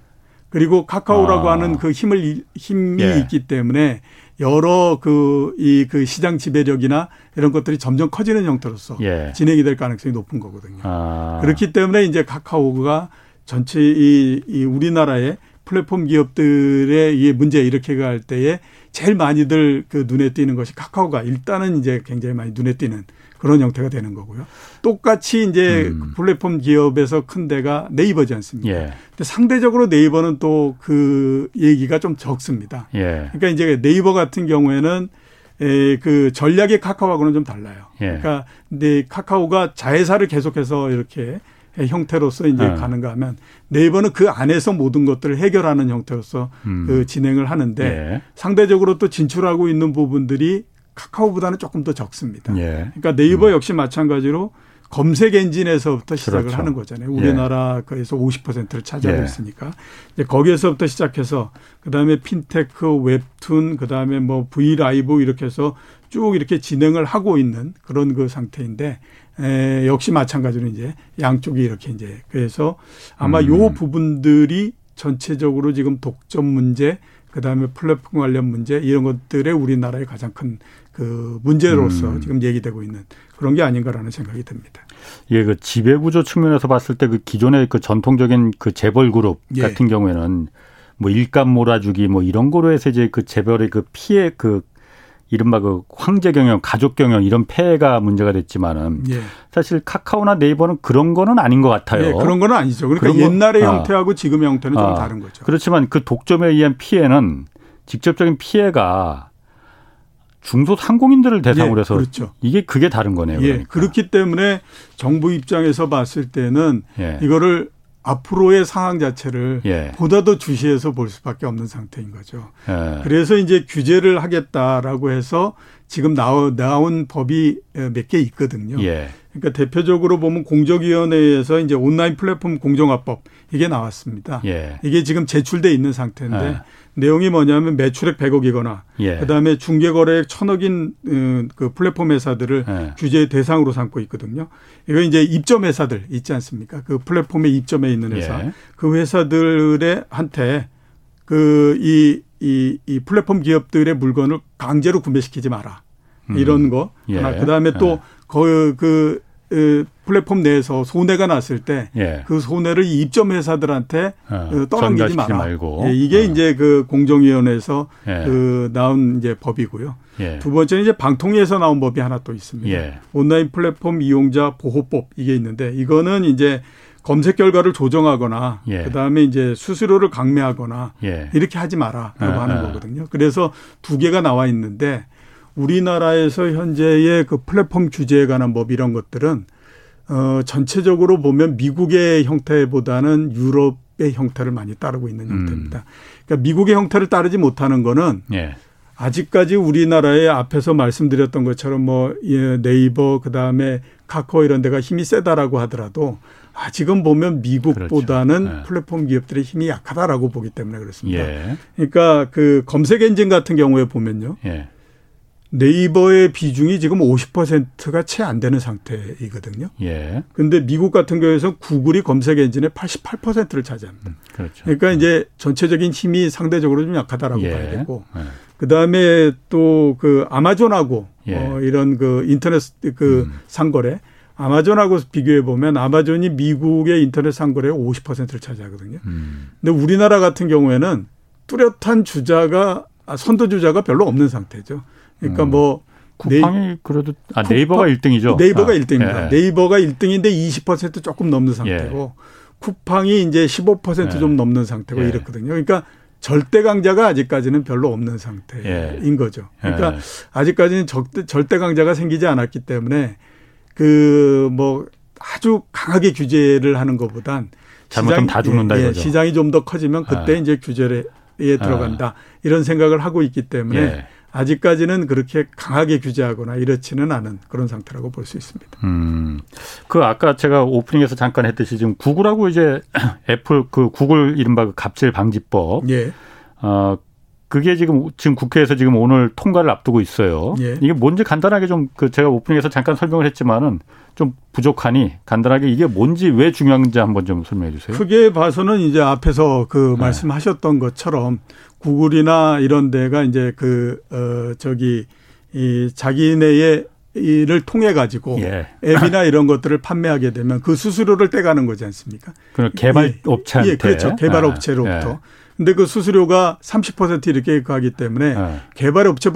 그리고 카카오라고 아. 하는 그 힘을 힘이 예. 있기 때문에 여러 그 이그 그 시장 지배력이나 이런 것들이 점점 커지는 형태로서 예. 진행이 될 가능성이 높은 거거든요. 아. 그렇기 때문에 이제 카카오가 전체 이, 이 우리나라의 플랫폼 기업들의 이 문제 이렇게 갈 때에 제일 많이들 그 눈에 띄는 것이 카카오가 일단은 이제 굉장히 많이 눈에 띄는 그런 형태가 되는 거고요. 똑같이 이제 음. 플랫폼 기업에서 큰 데가 네이버지 않습니까? 예. 근데 상대적으로 네이버는 또 그 얘기가 좀 적습니다. 예. 그러니까 이제 네이버 같은 경우에는 에, 그 전략의 카카오하고는 좀 달라요. 예. 그러니까 근데 카카오가 자회사를 계속해서 이렇게 형태로서 이제 네. 가는가 하면 네이버는 그 안에서 모든 것들을 해결하는 형태로서 음. 그 진행을 하는데 예. 상대적으로 또 진출하고 있는 부분들이 카카오보다는 조금 더 적습니다. 예. 그러니까 네이버 음. 역시 마찬가지로 검색 엔진에서부터 시작을 그렇죠. 하는 거잖아요. 우리나라에서 예. 50%를 차지하고 예. 있으니까 이제 거기에서부터 시작해서 그다음에 핀테크, 웹툰, 그다음에 뭐 V 라이브 이렇게 해서 쭉 이렇게 진행을 하고 있는 그런 그 상태인데 에, 역시 마찬가지로 이제 양쪽이 이렇게 이제 그래서 아마 음. 요 부분들이 전체적으로 지금 독점 문제 그다음에 플랫폼 관련 문제 이런 것들의 우리나라의 가장 큰 그 문제로서 음. 지금 얘기되고 있는 그런 게 아닌가라는 생각이 듭니다. 예, 그 지배 구조 측면에서 봤을 때 그 기존의 그 전통적인 그 재벌 그룹 예. 같은 경우에는 뭐 일감 몰아주기 뭐 이런 거로 해서 이제 그 재벌의 그 피해 그 이른바 그 황제 경영, 가족 경영 이런 폐해가 문제가 됐지만은 예. 사실 카카오나 네이버는 그런 거는 아닌 것 같아요. 예, 그런 거는 아니죠. 그러니까 옛날의 거, 형태하고 아, 지금의 형태는 좀 아, 다른 거죠. 그렇지만 그 독점에 의한 피해는 직접적인 피해가 중소상공인들을 대상으로 예, 해서 그렇죠. 이게 그게 다른 거네요. 예, 그러니까. 그렇기 때문에 정부 입장에서 봤을 때는 예. 이거를 앞으로의 상황 자체를 예. 보다 더 주시해서 볼 수밖에 없는 상태인 거죠. 예. 그래서 이제 규제를 하겠다라고 해서 지금 나오, 나온 법이 몇 개 있거든요. 예. 그러니까 대표적으로 보면 공정위원회에서 이제 온라인 플랫폼 공정화법 이게 나왔습니다. 예. 이게 지금 제출돼 있는 상태인데 예. 내용이 뭐냐면 매출액 100억이거나 예. 그다음에 중개거래액 1000억인 어, 그 플랫폼 회사들을 예. 규제 대상으로 삼고 있거든요. 이거 이제 입점 회사들 있지 않습니까? 그 플랫폼에 입점해 있는 회사. 예. 그 회사들의 한테 그이 이, 이 플랫폼 기업들의 물건을 강제로 구매시키지 마라. 이런 거 음. 하나. 그다음에 또 그그그 플랫폼 내에서 손해가 났을 때그 예. 그 손해를 입점 회사들한테 어, 그 떠넘기지 마라. 말고. 예, 이게 어. 이제 그 공정위원회에서 예. 그 나온 이제 법이고요. 예. 두 번째는 이제 방통위에서 나온 법이 하나 또 있습니다. 예. 온라인 플랫폼 이용자 보호법 이게 있는데 이거는 이제 검색 결과를 조정하거나 예. 그다음에 이제 수수료를 강매하거나 이렇게 하지 마라라고 하는 거거든요. 그래서 두 개가 나와 있는데 우리나라에서 현재의 그 플랫폼 규제에 관한 법 이런 것들은 어 전체적으로 보면 미국의 형태보다는 유럽의 형태를 많이 따르고 있는 음. 형태입니다. 그러니까 미국의 형태를 따르지 못하는 거는 예. 아직까지 우리나라의 앞에서 말씀드렸던 것처럼 뭐 예, 네이버 그다음에 카카오 이런 데가 힘이 세다라고 하더라도 아직은 보면 미국보다는 그렇죠. 네. 플랫폼 기업들의 힘이 약하다라고 보기 때문에 그렇습니다. 예. 그러니까 그 검색 엔진 같은 경우에 보면요. 예. 네이버의 비중이 지금 50%가 채 안 되는 상태이거든요. 예. 근데 미국 같은 경우에서 구글이 검색 엔진의 88%를 차지합니다. 음, 그렇죠. 그러니까 음. 이제 전체적인 힘이 상대적으로 좀 약하다라고 예. 봐야 되고 예. 그다음에 또 그 아마존하고 예. 어 이런 그 인터넷 그 음. 상거래 아마존하고 비교해 보면 아마존이 미국의 인터넷 상거래의 50%를 차지하거든요. 음. 근데 우리나라 같은 경우에는 뚜렷한 주자가 아, 선도 주자가 별로 없는 상태죠. 그러니까 음. 뭐 쿠팡이 네이, 그래도 아 네이버가 쿠팡, 1등이죠. 네이버가 아, 1등입니다. 예. 네이버가 1등인데 20% 조금 넘는 상태고 예. 쿠팡이 이제 15%좀 예. 넘는 상태고 예. 이렇거든요. 그러니까 절대 강자가 아직까지는 별로 없는 상태인 예. 거죠. 그러니까 예. 아직까지는 절대, 절대 강자가 생기지 않았기 때문에 그 뭐 아주 강하게 규제를 하는 것보단 잘못하면 다 죽는다 예, 이거죠. 시장이 좀 더 커지면 그때 이제 규제에 들어간다 이런 생각을 하고 있기 때문에 아직까지는 그렇게 강하게 규제하거나 이렇지는 않은 그런 상태라고 볼 수 있습니다. 음. 그 아까 제가 오프닝에서 잠깐 했듯이 지금 구글하고 이제 *clears throat* 애플 그 구글 이른바 그 갑질 방지법. 예. 어 그게 지금 지금 국회에서 지금 오늘 통과를 앞두고 있어요. 예. 이게 뭔지 간단하게 좀 그 제가 오프닝에서 잠깐 설명을 했지만은 좀 부족하니 간단하게 이게 뭔지 왜 중요한지 한번 좀 설명해 주세요. 크게 봐서는 이제 앞에서 그 네. 말씀하셨던 것처럼 구글이나 이런 데가 이제 그, 어, 저기, 이 자기네의 이를 통해 가지고 예. 앱이나 이런 것들을 판매하게 되면 그 수수료를 떼가는 거지 않습니까? 그 개발 업체한테 예, 그렇죠. 개발 업체로부터. 예. 근데 그 수수료가 30% 이렇게 가기 때문에 예. 개발 업체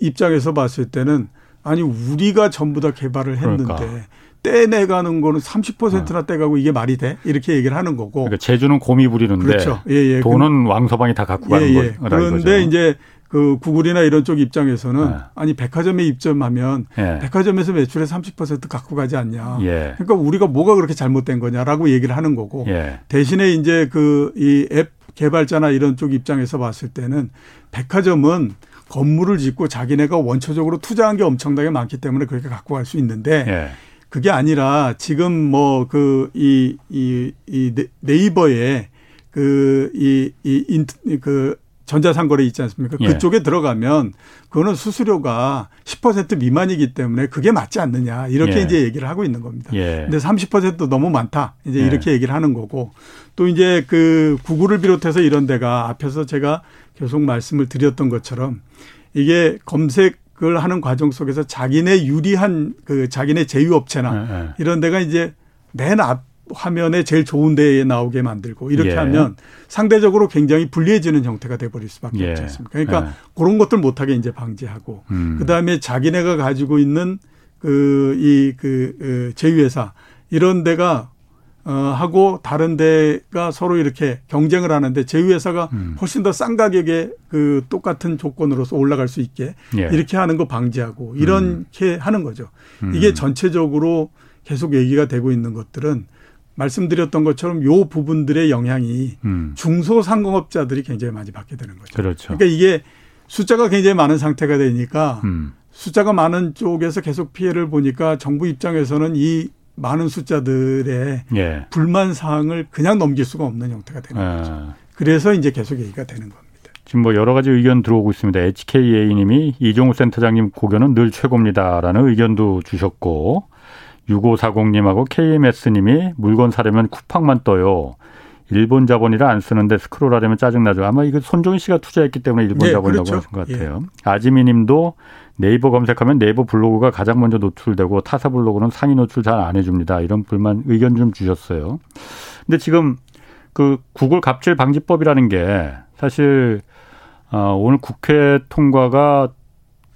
입장에서 봤을 때는 아니 우리가 전부 다 개발을 했는데 그러니까. 떼내가는 거는 30%나 어. 떼가고 이게 말이 돼? 이렇게 얘기를 하는 거고. 그러니까 제주는 곰이 부리는데 그렇죠. 예, 예. 돈은 왕서방이 다 갖고 가는 예, 예. 거라 그런데 거죠. 이제 그 구글이나 이런 쪽 입장에서는 네. 아니 백화점에 입점하면 예. 백화점에서 매출의 30% 갖고 가지 않냐. 예. 그러니까 우리가 뭐가 그렇게 잘못된 거냐라고 얘기를 하는 거고 예. 대신에 이제 그 이 앱 개발자나 이런 쪽 입장에서 봤을 때는 백화점은 건물을 짓고 자기네가 원초적으로 투자한 게 엄청나게 많기 때문에 그렇게 갖고 갈 수 있는데 예. 그게 아니라 지금 뭐 그 이 이 이 네이버에 그이이그 그 전자상거래 있지 않습니까? 예. 그쪽에 들어가면 그거는 수수료가 10% 미만이기 때문에 그게 맞지 않느냐 이렇게 예. 이제 얘기를 하고 있는 겁니다. 예. 근데 30%도 너무 많다 이제 예. 이렇게 얘기를 하는 거고 또 이제 그 구글을 비롯해서 이런 데가 앞에서 제가 계속 말씀을 드렸던 것처럼 이게 검색 그걸 하는 과정 속에서 자기네 유리한 그 자기네 제휴업체나 네, 네. 이런 데가 이제 맨 앞 화면에 제일 좋은 데에 나오게 만들고 이렇게 예. 하면 상대적으로 굉장히 불리해지는 형태가 돼버릴 수밖에 예. 없지 않습니까? 그러니까 예. 그런 것들 못하게 이제 방지하고 음. 그 다음에 자기네가 가지고 있는 그 이그 그, 그 제휴회사 이런 데가 어, 하고 다른 데가 서로 이렇게 경쟁을 하는데 제휴회사가 음. 훨씬 더 싼 가격에 그 똑같은 조건으로서 올라갈 수 있게 예. 이렇게 하는 거 방지하고 이렇게 음. 하는 거죠. 음. 이게 전체적으로 계속 얘기가 되고 있는 것들은 말씀드렸던 것처럼 요 부분들의 영향이 음. 중소상공업자들이 굉장히 많이 받게 되는 거죠. 그렇죠. 그러니까 이게 숫자가 굉장히 많은 상태가 되니까 음. 숫자가 많은 쪽에서 계속 피해를 보니까 정부 입장에서는 이 많은 숫자들의 예. 불만 사항을 그냥 넘길 수가 없는 형태가 되는 아. 거죠. 그래서 이제 계속 얘기가 되는 겁니다. 지금 뭐 여러 가지 의견 들어오고 있습니다. HKA님이 이종우 센터장님 고견은 늘 최고입니다라는 의견도 주셨고 6540님하고 KMS님이 물건 사려면 쿠팡만 떠요. 일본 자본이라 안 쓰는데 스크롤하려면 짜증나죠. 아마 이거 손종희 씨가 투자했기 때문에 일본 네, 자본이라고 그렇죠. 하신 것 같아요. 예. 아지미님도 네이버 검색하면 네이버 블로그가 가장 먼저 노출되고 타사 블로그는 상위 노출 잘 안 해줍니다. 이런 불만 의견 좀 주셨어요. 근데 지금 그 구글 갑질 방지법이라는 게 사실 어, 오늘 국회 통과가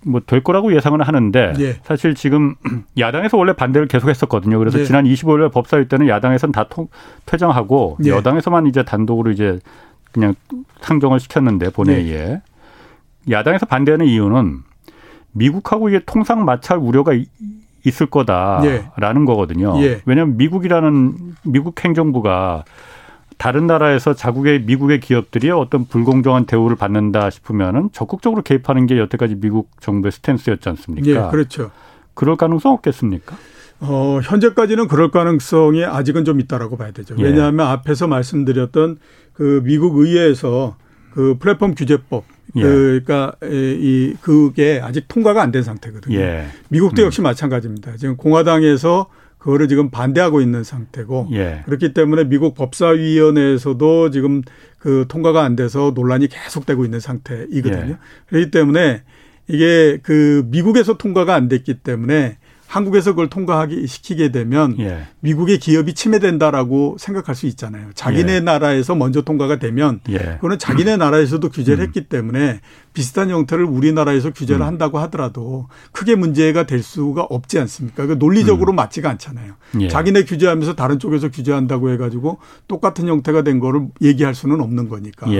뭐 될 거라고 예상은 하는데 예. 사실 지금 *clears throat* 야당에서 원래 반대를 계속했었거든요. 그래서 예. 지난 25일 법사위 때는 야당에서는 다 통, 퇴장하고 예. 여당에서만 이제 단독으로 이제 그냥 상정을 시켰는데 본회의에 예. 야당에서 반대하는 이유는 미국하고 이게 통상 마찰 우려가 있을 거다라는 예. 거거든요. 예. 왜냐하면 미국이라는 미국 행정부가 다른 나라에서 자국의 미국의 기업들이 어떤 불공정한 대우를 받는다 싶으면은 적극적으로 개입하는 게 여태까지 미국 정부의 스탠스였지 않습니까? 예, 그렇죠. 그럴 가능성 없겠습니까? 어, 현재까지는 그럴 가능성이 아직은 좀 있다라고 봐야 되죠. 예. 왜냐하면 앞에서 말씀드렸던 그 미국 의회에서 그 플랫폼 규제법 예. 그러니까 이 그게 아직 통과가 안 된 상태거든요. 예. 미국도 역시 음. 마찬가지입니다. 지금 공화당에서 그거를 지금 반대하고 있는 상태고 예. 그렇기 때문에 미국 법사위원회에서도 지금 그 통과가 안 돼서 논란이 계속되고 있는 상태이거든요. 예. 그렇기 때문에 이게 그 미국에서 통과가 안 됐기 때문에 한국에서 그걸 통과하기 시키게 되면 예. 미국의 기업이 침해된다라고 생각할 수 있잖아요. 자기네 예. 나라에서 먼저 통과가 되면 예. 그거는 자기네 *clears throat* 나라에서도 규제를 음. 했기 때문에 비슷한 형태를 우리나라에서 규제를 음. 한다고 하더라도 크게 문제가 될 수가 없지 않습니까? 그 논리적으로 음. 맞지가 않잖아요. 예. 자기네 규제하면서 다른 쪽에서 규제한다고 해가지고 똑같은 형태가 된 거를 얘기할 수는 없는 거니까.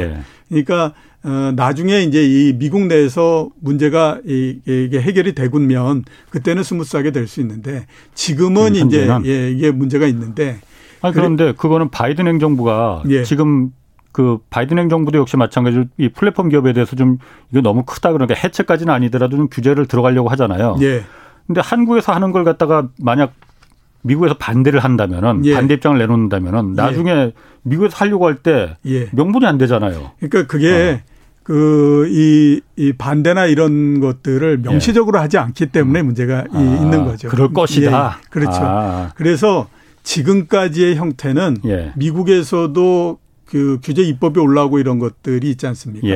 예. 그러니까 어, 나중에 이제 이 미국 내에서 문제가 이게 해결이 되면 그때는 스무스하게 될 수 있는데 지금은 음, 이제 예, 이게 문제가 있는데. 아 그런데 그거는 바이든 행정부가 예. 지금 그 바이든 행정부도 역시 마찬가지로 이 플랫폼 기업에 대해서 좀 이거 너무 크다 그러니까 해체까지는 아니더라도 좀 규제를 들어가려고 하잖아요. 예. 근데 한국에서 하는 걸 갖다가 만약 미국에서 반대를 한다면은 예. 반대 입장을 내놓는다면은 나중에 예. 미국에서 하려고 할때 예. 명분이 안 되잖아요. 그러니까 그게 어. 그이 이 반대나 이런 것들을 명시적으로 예. 하지 않기 때문에 음. 문제가 아, 있는 거죠. 그럴 것이다. 예, 그렇죠. 아. 그래서 지금까지의 형태는 예. 미국에서도 그 규제 입법이 올라오고 이런 것들이 있지 않습니까?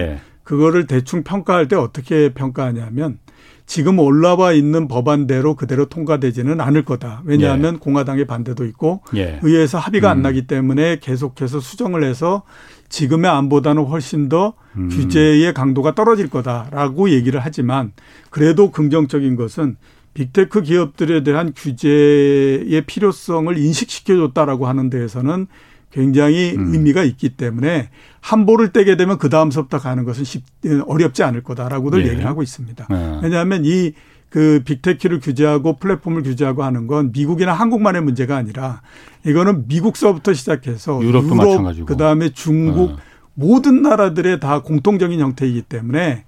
예. 그거를 대충 평가할 때 어떻게 평가하냐면 지금 올라와 있는 법안대로 그대로 통과되지는 않을 거다. 왜냐하면 예. 공화당의 반대도 있고 예. 의회에서 합의가 음. 안 나기 때문에 계속해서 수정을 해서 지금의 안보다는 훨씬 더 음. 규제의 강도가 떨어질 거다라고 얘기를 하지만 그래도 긍정적인 것은 빅테크 기업들에 대한 규제의 필요성을 인식시켜줬다라고 하는 데에서는 굉장히 음. 의미가 있기 때문에 한 발을 떼게 되면 그 다음서부터 가는 것은 쉽, 어렵지 않을 거다라고도 예. 얘기를 하고 있습니다. 예. 왜냐하면 이 그 빅테크를 규제하고 플랫폼을 규제하고 하는 건 미국이나 한국만의 문제가 아니라 이거는 미국서부터 시작해서 유럽도 유럽, 마찬가지고 그다음에 중국 예. 모든 나라들의 다 공통적인 형태이기 때문에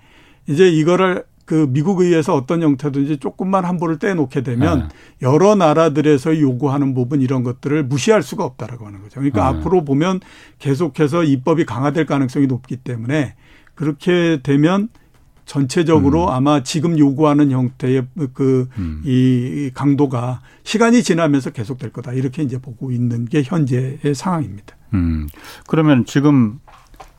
이제 이거를 그 미국 의회에서 어떤 형태든지 조금만 한보를 떼놓게 되면 네. 여러 나라들에서 요구하는 부분 이런 것들을 무시할 수가 없다라고 하는 거죠. 그러니까 네. 앞으로 보면 계속해서 입법이 강화될 가능성이 높기 때문에 그렇게 되면 전체적으로 음. 아마 지금 요구하는 형태의 그이 음. 강도가 시간이 지나면서 계속될 거다 이렇게 이제 보고 있는 게 현재의 상황입니다. 음. 그러면 지금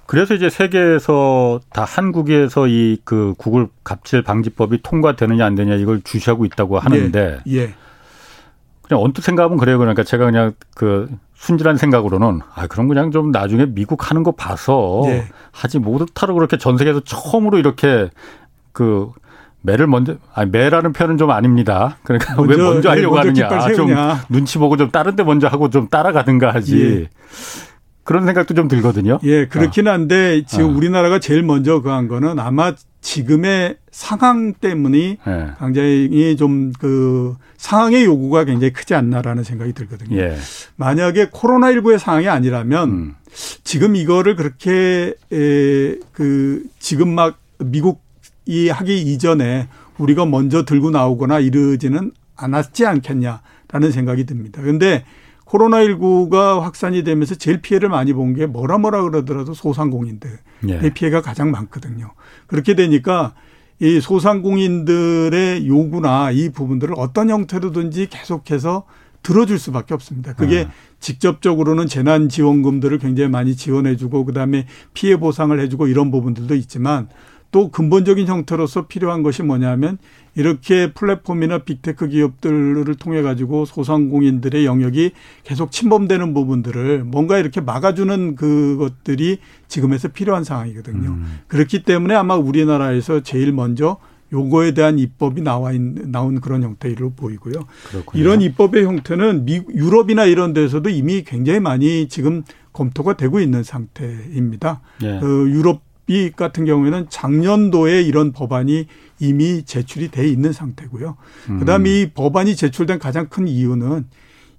그래서 이제 세계에서 다 한국에서 이 그 구글 갑질 방지법이 통과되느냐 안 되느냐 이걸 주시하고 있다고 하는데 예, 예. 그냥 언뜻 생각하면 그래요. 그러니까 제가 그냥 그 순진한 생각으로는 아 그럼 그냥 좀 나중에 미국 하는 거 봐서 예. 하지 못하러 그렇게 전 세계에서 처음으로 이렇게 그 매를 먼저 아니 매라는 표현은 좀 아닙니다. 그러니까 먼저, 왜 먼저 하려고 먼저 하느냐. 좀 눈치 보고 좀 다른 데 먼저 하고 좀 따라가든가 하지. 예. 그런 생각도 좀 들거든요. 예, 그렇긴 아. 한데 지금 아. 우리나라가 제일 먼저 그한 거는 아마 지금의 상황 때문에 예. 굉장히 좀 그 상황의 요구가 굉장히 크지 않나라는 생각이 들거든요. 예. 만약에 코로나19의 상황이 아니라면 음. 지금 이거를 그렇게 에, 그 지금 막 미국이 하기 이전에 우리가 먼저 들고 나오거나 이러지는 않았지 않겠냐라는 생각이 듭니다. 근데 코로나19가 확산이 되면서 제일 피해를 많이 본 게 뭐라 뭐라 그러더라도 소상공인들의 예. 피해가 가장 많거든요. 그렇게 되니까 이 소상공인들의 요구나 이 부분들을 어떤 형태로든지 계속해서 들어줄 수밖에 없습니다. 그게 아. 직접적으로는 재난 지원금들을 굉장히 많이 지원해주고 그다음에 피해 보상을 해주고 이런 부분들도 있지만 또 근본적인 형태로서 필요한 것이 뭐냐면 이렇게 플랫폼이나 빅테크 기업들을 통해 가지고 소상공인들의 영역이 계속 침범되는 부분들을 뭔가 이렇게 막아주는 그것들이 지금에서 필요한 상황이거든요. 음. 그렇기 때문에 아마 우리나라에서 제일 먼저 요거에 대한 입법이 나와 있는 나온 그런 형태로 보이고요. 그렇군요. 이런 입법의 형태는 미, 유럽이나 이런 데서도 이미 굉장히 많이 지금 검토가 되고 있는 상태입니다. 예. 그 유럽 이 같은 경우에는 작년도에 이런 법안이 이미 제출이 돼 있는 상태고요. 음. 그다음에 이 법안이 제출된 가장 큰 이유는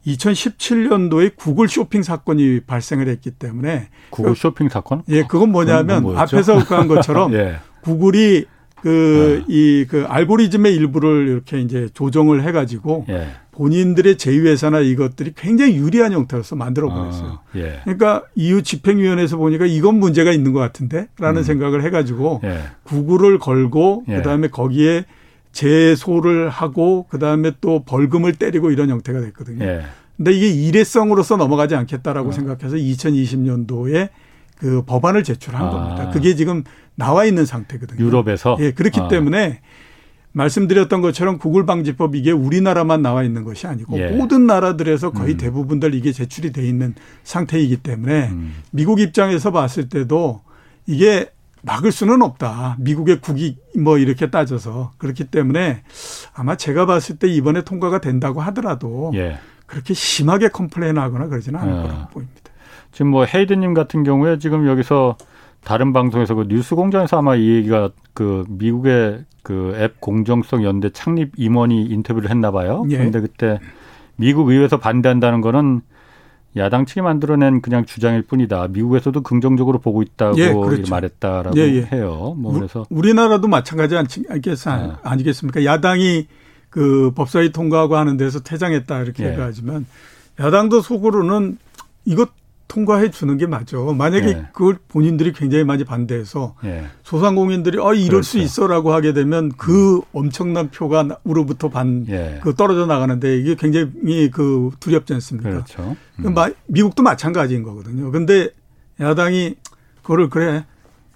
2017년도에 구글 쇼핑 사건이 발생을 했기 때문에 구글 쇼핑 사건? 예, 그건 뭐냐면 앞에서 한 것처럼 *laughs* 예. 구글이 그, 네. 이, 그, 알고리즘의 일부를 이렇게 이제 조정을 해가지고 예. 본인들의 제휴회사나 이것들이 굉장히 유리한 형태로서 만들어 버렸어요. 어, 예. 그러니까 EU 집행위원회에서 보니까 이건 문제가 있는 것 같은데 라는 음. 생각을 해가지고 예. 구글을 걸고 예. 그다음에 거기에 제소를 하고 그다음에 또 벌금을 때리고 이런 형태가 됐거든요. 예. 근데 이게 일회성으로서 넘어가지 않겠다라고 어. 생각해서 2020년도에 그 법안을 제출한 아. 겁니다. 그게 지금 나와 있는 상태거든요. 유럽에서 예, 그렇기 아. 때문에 말씀드렸던 것처럼 구글 방지법 이게 우리나라만 나와 있는 것이 아니고 예. 모든 나라들에서 거의 음. 대부분들 이게 제출이 돼 있는 상태이기 때문에 음. 미국 입장에서 봤을 때도 이게 막을 수는 없다. 미국의 국익 뭐 이렇게 따져서 그렇기 때문에 아마 제가 봤을 때 이번에 통과가 된다고 하더라도 예. 그렇게 심하게 컴플레인하거나 그러지는 않을 어. 거라고 보입니다. 지금 뭐 헤이드님 같은 경우에 지금 여기서 다른 방송에서 그 뉴스 공장에서 아마 이 얘기가 그 미국의 그 앱 공정성 연대 창립 임원이 인터뷰를 했나 봐요. 예. 그런데 그때 미국 의회에서 반대한다는 거는 야당 측이 만들어낸 그냥 주장일 뿐이다. 미국에서도 긍정적으로 보고 있다고 예, 그렇죠. 말했다라고 예, 예. 해요. 뭐 그래서 우 리나라도 마찬가지 아니겠, 네. 아니겠습니까? 야당이 그 법사위 통과하고 하는 데서 퇴장했다 이렇게 예. 얘기하지만 야당도 속으로는 이것 통과해 주는 게 맞죠. 만약에 예. 그걸 본인들이 굉장히 많이 반대해서 예. 소상공인들이 아 이럴 그렇죠. 수 있어라고 하게 되면 그 음. 엄청난 표가 우로부터 반그 예. 떨어져 나가는데 이게 굉장히 그 두렵지 않습니까? 그렇죠. 음. 미국도 마찬가지인 거거든요. 근데 야당이 그거를 그래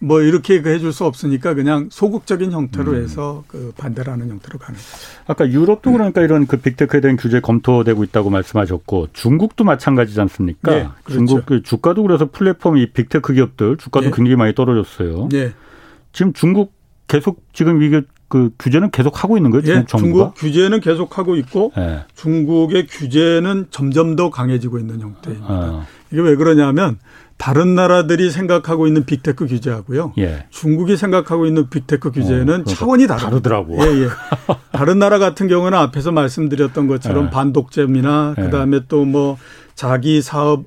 뭐 이렇게 그 해줄 수 없으니까 그냥 소극적인 형태로 음. 해서 그 반대라는 형태로 가는 거죠. 아까 유럽도 그러니까 이런 그 빅테크에 대한 규제 검토되고 있다고 말씀하셨고 중국도 마찬가지지 않습니까? 네, 그렇죠. 중국 그 주가도 그래서 플랫폼 이 빅테크 기업들 주가도 네. 굉장히 많이 떨어졌어요. 네. 지금 중국 계속 지금 이게 그 규제는 계속 하고 있는 거예요? 예, 중국 정부가? 중국 규제는 계속 하고 있고 예. 중국의 규제는 점점 더 강해지고 있는 형태입니다. 아. 이게 왜 그러냐면 다른 나라들이 생각하고 있는 빅테크 규제하고요. 예. 중국이 생각하고 있는 빅테크 규제는 어, 차원이 다르더라고. 예, 예. *laughs* 다른 나라 같은 경우는 앞에서 말씀드렸던 것처럼 예. 반독점이나 예. 그다음에 또 뭐 자기 사업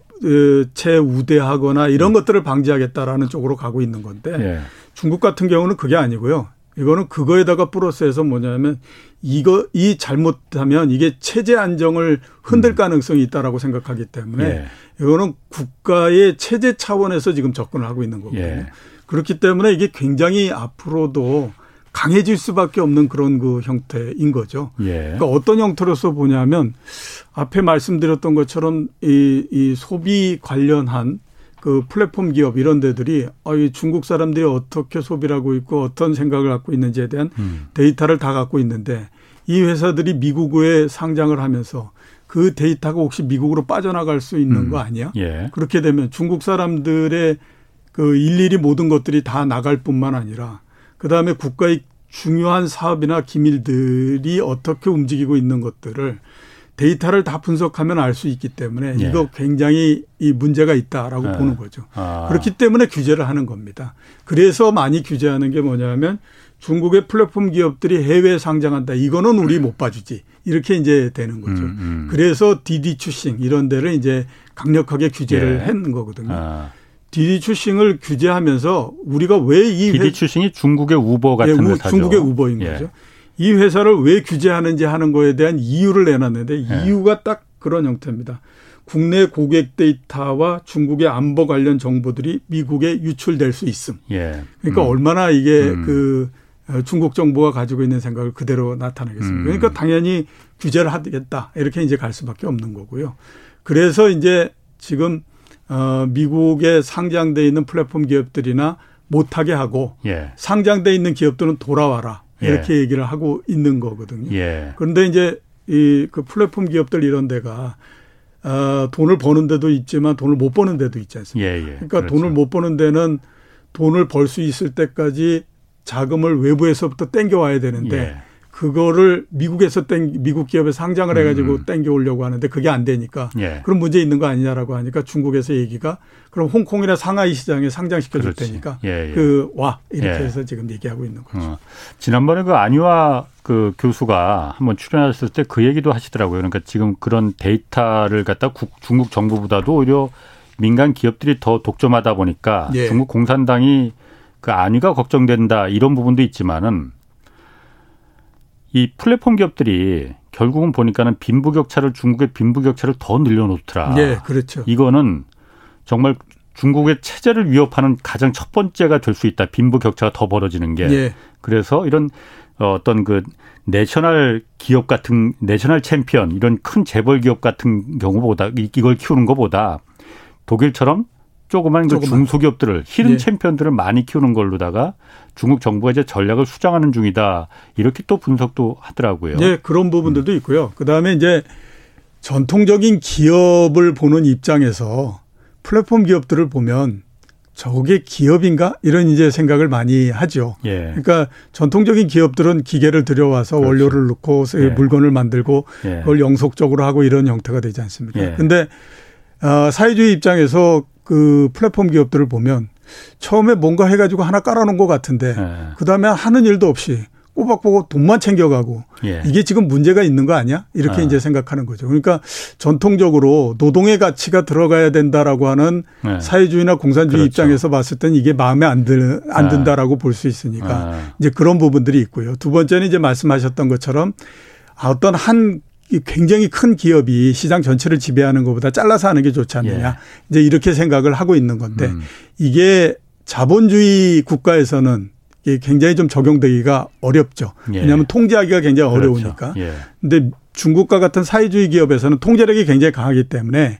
채 우대하거나 이런 음. 것들을 방지하겠다라는 쪽으로 가고 있는 건데 예. 중국 같은 경우는 그게 아니고요. 이거는 그거에다가 플러스해서 뭐냐면 이거 이 잘못하면 이게 체제 안정을 흔들 음. 가능성이 있다라고 생각하기 때문에 예. 이거는 국가의 체제 차원에서 지금 접근을 하고 있는 거거든요. 예. 그렇기 때문에 이게 굉장히 앞으로도 강해질 수밖에 없는 그런 그 형태인 거죠. 예. 그러니까 어떤 형태로서 보냐면 앞에 말씀드렸던 것처럼 이, 이 소비 관련한 그 플랫폼 기업 이런 데들이 아, 이 중국 사람들이 어떻게 소비를 하고 있고 어떤 생각을 갖고 있는지에 대한 음. 데이터를 다 갖고 있는데 이 회사들이 미국에 상장을 하면서 그 데이터가 혹시 미국으로 빠져나갈 수 있는 음. 거 아니야? 예. 그렇게 되면 중국 사람들의 그 일일이 모든 것들이 다 나갈 뿐만 아니라 그 다음에 국가의 중요한 사업이나 기밀들이 어떻게 움직이고 있는 것들을 데이터를 다 분석하면 알 수 있기 때문에 예. 이거 굉장히 이 문제가 있다라고 예. 보는 거죠. 아. 그렇기 때문에 규제를 하는 겁니다. 그래서 많이 규제하는 게 뭐냐면 중국의 플랫폼 기업들이 해외에 상장한다. 이거는 우리 못 봐주지. 이렇게 이제 되는 거죠. 음, 음. 그래서 디디 추싱 이런 데를 이제 강력하게 규제를 예. 했는 거거든요. 아. 디디 추싱을 규제하면서 우리가 왜 이 디디 추싱이 중국의 우버 같은 예, 회사죠. 중국의 우버인 예. 거죠. 이 회사를 왜 규제하는지 하는 거에 대한 이유를 내놨는데 예. 이유가 딱 그런 형태입니다. 국내 고객 데이터와 중국의 안보 관련 정보들이 미국에 유출될 수 있음. 예. 그러니까 음. 얼마나 이게 음. 그 어, 중국 정부가 가지고 있는 생각을 그대로 나타내겠습니다. 음. 그러니까 당연히 규제를 하겠다. 이렇게 이제 갈 수밖에 없는 거고요. 그래서 이제 지금 어 미국에 상장돼 있는 플랫폼 기업들이나 못하게 하고 예. 상장돼 있는 기업들은 돌아와라. 예. 이렇게 예. 얘기를 하고 있는 거거든요. 예. 그런데 이제 이 그 플랫폼 기업들 이런 데가 어, 돈을 버는 데도 있지만 돈을 못 버는 데도 있지 않습니까? 예, 예. 그러니까 그렇죠. 돈을 못 버는 데는 돈을 벌 수 있을 때까지 자금을 외부에서부터 땡겨 와야 되는데 예. 그거를 미국에서 땡 미국 기업에 상장을 해가지고 음. 땡겨 오려고 하는데 그게 안 되니까 예. 그런 문제 있는 거 아니냐라고 하니까 중국에서 얘기가 그럼 홍콩이나 상하이 시장에 상장시켜 줄 테니까 예, 예. 그와 이렇게 예. 해서 지금 얘기하고 있는 거죠. 어. 지난번에 그 안유아 그 교수가 한번 출연하셨을 때 그 얘기도 하시더라고요. 그러니까 지금 그런 데이터를 갖다 국, 중국 정부보다도 오히려 민간 기업들이 더 독점하다 보니까 예. 중국 공산당이 그 안위가 걱정된다 이런 부분도 있지만은 이 플랫폼 기업들이 결국은 보니까는 빈부격차를 중국의 빈부격차를 더 늘려놓더라. 네, 그렇죠. 이거는 정말 중국의 체제를 위협하는 가장 첫 번째가 될 수 있다. 빈부격차가 더 벌어지는 게. 네. 그래서 이런 어떤 그 national 기업 같은 national champion 이런 큰 재벌 기업 같은 경우보다 이걸 키우는 것보다 독일처럼 조그만 그 중소기업들을 hidden 예. champion들을 많이 키우는 걸로다가 중국 정부가 이제 전략을 수정하는 중이다. 이렇게 또 분석도 하더라고요. 네, 그런 부분들도 음. 있고요. 그 다음에 이제 전통적인 기업을 보는 입장에서 플랫폼 기업들을 보면 저게 기업인가 이런 이제 생각을 많이 하죠. 예. 그러니까 전통적인 기업들은 기계를 들여와서 그렇죠. 원료를 넣고 예. 물건을 만들고 예. 그걸 영속적으로 하고 이런 형태가 되지 않습니까? 예. 근데 어, 사회주의 입장에서 그 플랫폼 기업들을 보면 처음에 뭔가 해가지고 하나 깔아놓은 것 같은데 예. 그 다음에 하는 일도 없이 꼬박꼬박 돈만 챙겨가고 예. 이게 지금 문제가 있는 거 아니야? 이렇게 아. 이제 생각하는 거죠. 그러니까 전통적으로 노동의 가치가 들어가야 된다라고 하는 네. 사회주의나 공산주의 그렇죠. 입장에서 봤을 땐 이게 마음에 안, 들, 안 아. 든다라고 볼수 있으니까 아. 이제 그런 부분들이 있고요. 두 번째는 이제 말씀하셨던 것처럼 어떤 한 굉장히 큰 기업이 시장 전체를 지배하는 것보다 잘라서 하는 게 좋지 않느냐. 예. 이제 이렇게 생각을 하고 있는 건데 음. 이게 자본주의 국가에서는 이게 굉장히 좀 적용되기가 어렵죠. 예. 왜냐하면 통제하기가 굉장히 그렇죠. 어려우니까. 예. 근데 중국과 같은 사회주의 기업에서는 통제력이 굉장히 강하기 때문에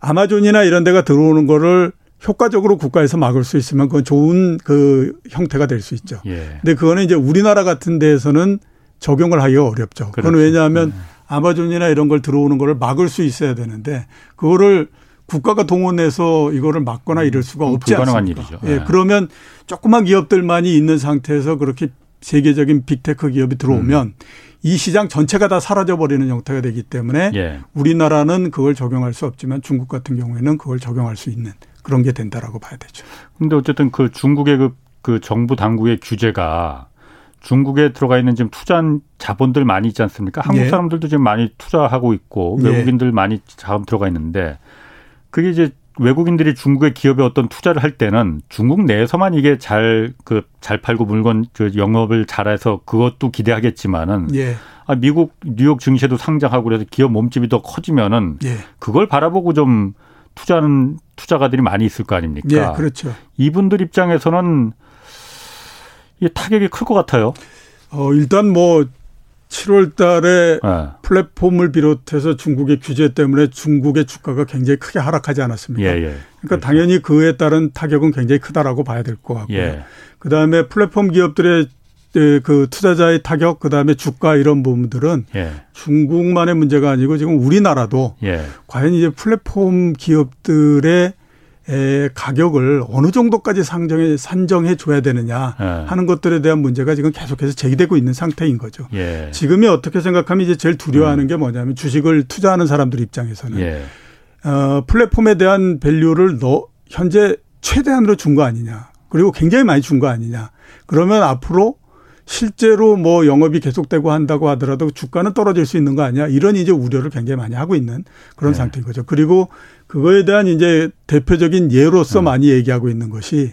아마존이나 이런 데가 들어오는 거를 효과적으로 국가에서 막을 수 있으면 그건 좋은 그 형태가 될 수 있죠. 예. 근데 그거는 이제 우리나라 같은 데에서는 적용을 하기가 어렵죠. 그건 그렇죠. 왜냐하면 음. 아마존이나 이런 걸 들어오는 거를 막을 수 있어야 되는데 그거를 국가가 동원해서 이거를 막거나 이럴 수가 음, 없지 않습니까? 일이죠. 예, 네. 그러면 조그만 기업들만이 있는 상태에서 그렇게 세계적인 빅테크 기업이 들어오면 음. 이 시장 전체가 다 사라져 버리는 형태가 되기 때문에 예. 우리나라는 그걸 적용할 수 없지만 중국 같은 경우에는 그걸 적용할 수 있는 그런 게 된다라고 봐야 되죠. 근데 어쨌든 그 중국의 그, 그 정부 당국의 규제가 중국에 들어가 있는 지금 투자한 자본들 많이 있지 않습니까? 한국 예. 사람들도 지금 많이 투자하고 있고 예. 외국인들 많이 자금 들어가 있는데 그게 이제 외국인들이 중국의 기업에 어떤 투자를 할 때는 중국 내에서만 이게 잘그 잘 팔고 물건 그 영업을 잘해서 그것도 기대하겠지만은 예. 아 미국 뉴욕 증시도 상장하고 그래서 기업 몸집이 더 커지면은 예. 그걸 바라보고 좀 투자하는 투자가들이 많이 있을 거 아닙니까? 예, 그렇죠. 이분들 입장에서는 이 타격이 클 것 같아요. 어 일단 뭐 7월 달에 네. 플랫폼을 비롯해서 중국의 규제 때문에 중국의 주가가 굉장히 크게 하락하지 않았습니까? 예, 예. 그러니까 그렇죠. 당연히 그에 따른 타격은 굉장히 크다라고 봐야 될 것 같고요. 예. 그다음에 플랫폼 기업들의 그 투자자의 타격, 그다음에 주가 이런 부분들은 예. 중국만의 문제가 아니고 지금 우리나라도 예. 과연 이제 플랫폼 기업들의 에 가격을 어느 정도까지 상정해 산정해 줘야 되느냐 예. 하는 것들에 대한 문제가 지금 계속해서 제기되고 있는 상태인 거죠. 예. 지금이 어떻게 생각하면 이제 제일 두려워하는 음. 게 뭐냐면 주식을 투자하는 사람들 입장에서는 예. 어, 플랫폼에 대한 밸류를 너 현재 최대한으로 준 거 아니냐. 그리고 굉장히 많이 준 거 아니냐. 그러면 앞으로 실제로 뭐 영업이 계속되고 한다고 하더라도 주가는 떨어질 수 있는 거 아니야? 이런 이제 우려를 굉장히 많이 하고 있는 그런 네. 상태인 거죠. 그리고 그거에 대한 이제 대표적인 예로서 네. 많이 얘기하고 있는 것이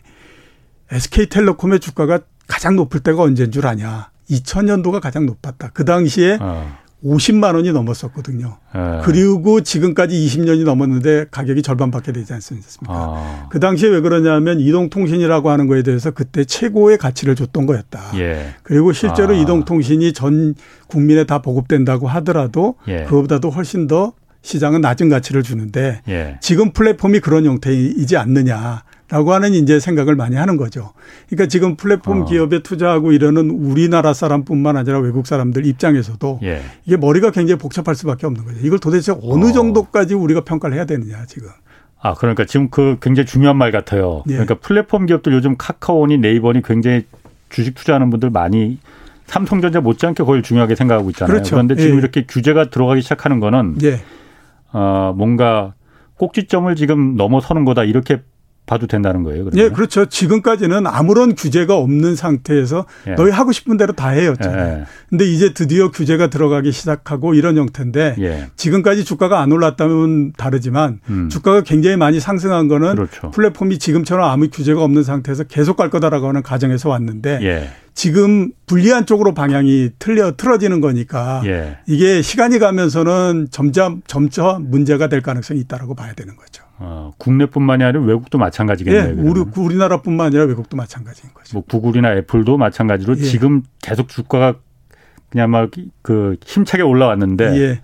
SK텔레콤의 주가가 가장 높을 때가 언제인 줄 아냐? 2000년도가 가장 높았다. 그 당시에 어. 50만 원이 넘었었거든요. 네. 그리고 지금까지 20년이 넘었는데 가격이 절반밖에 되지 않습니까? 아. 그 당시에 왜 그러냐면 이동통신이라고 하는 거에 대해서 그때 최고의 가치를 줬던 거였다. 예. 그리고 실제로 아. 이동통신이 전 국민에 다 보급된다고 하더라도 예. 그거보다도 훨씬 더 시장은 낮은 가치를 주는데 예. 지금 플랫폼이 그런 형태이지 않느냐. 라고 하는 이제 생각을 많이 하는 거죠. 그러니까 지금 플랫폼 어. 기업에 투자하고 이러는 우리나라 사람뿐만 아니라 외국 사람들 입장에서도 예. 이게 머리가 굉장히 복잡할 수밖에 없는 거죠. 이걸 도대체 어느 어. 정도까지 우리가 평가를 해야 되느냐 지금. 아 그러니까 지금 그 굉장히 중요한 말 같아요. 예. 그러니까 플랫폼 기업들 요즘 카카오니 네이버니 굉장히 주식 투자하는 분들 많이 삼성전자 못지않게 거의 중요하게 생각하고 있잖아요. 그렇죠. 그런데 지금 예. 이렇게 규제가 들어가기 시작하는 거는 예. 어, 뭔가 꼭지점을 지금 넘어서는 거다 이렇게 봐도 된다는 거예요. 그러면? 예, 그렇죠. 지금까지는 아무런 규제가 없는 상태에서 예. 너희 하고 싶은 대로 다 해였잖아요. 예. 근데 이제 드디어 규제가 들어가기 시작하고 이런 형태인데 예. 지금까지 주가가 안 올랐다면 다르지만 음. 주가가 굉장히 많이 상승한 거는 그렇죠. 플랫폼이 지금처럼 아무 규제가 없는 상태에서 계속 갈 거다라고 하는 가정에서 왔는데 예. 지금 불리한 쪽으로 방향이 틀려 틀어지는 거니까 예. 이게 시간이 가면서는 점점 점점 문제가 될 가능성이 있다라고 봐야 되는 거죠. 어, 국내뿐만이 아니라 외국도 마찬가지겠네요. 예, 우리 우리나라뿐만 아니라 외국도 마찬가지인 거죠. 뭐 구글이나 애플도 마찬가지로 예. 지금 계속 주가가 그냥 막 그 힘차게 올라왔는데 예.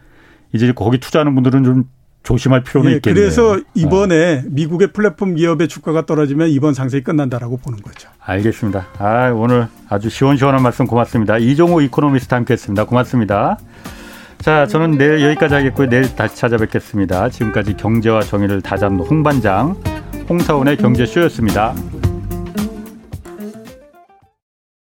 이제 거기 투자하는 분들은 좀 조심할 필요는 예, 있겠네요. 그래서 이번에 미국의 플랫폼 기업의 주가가 떨어지면 이번 상승이 끝난다라고 보는 거죠. 알겠습니다. 아, 오늘 아주 시원시원한 말씀 고맙습니다. 이종호 이코노미스트 함께했습니다. 고맙습니다. 자, 저는 내일 여기까지 하겠고요. 내일 다시 찾아뵙겠습니다. 지금까지 경제와 정의를 다잡는 홍반장 홍사원의 경제쇼였습니다.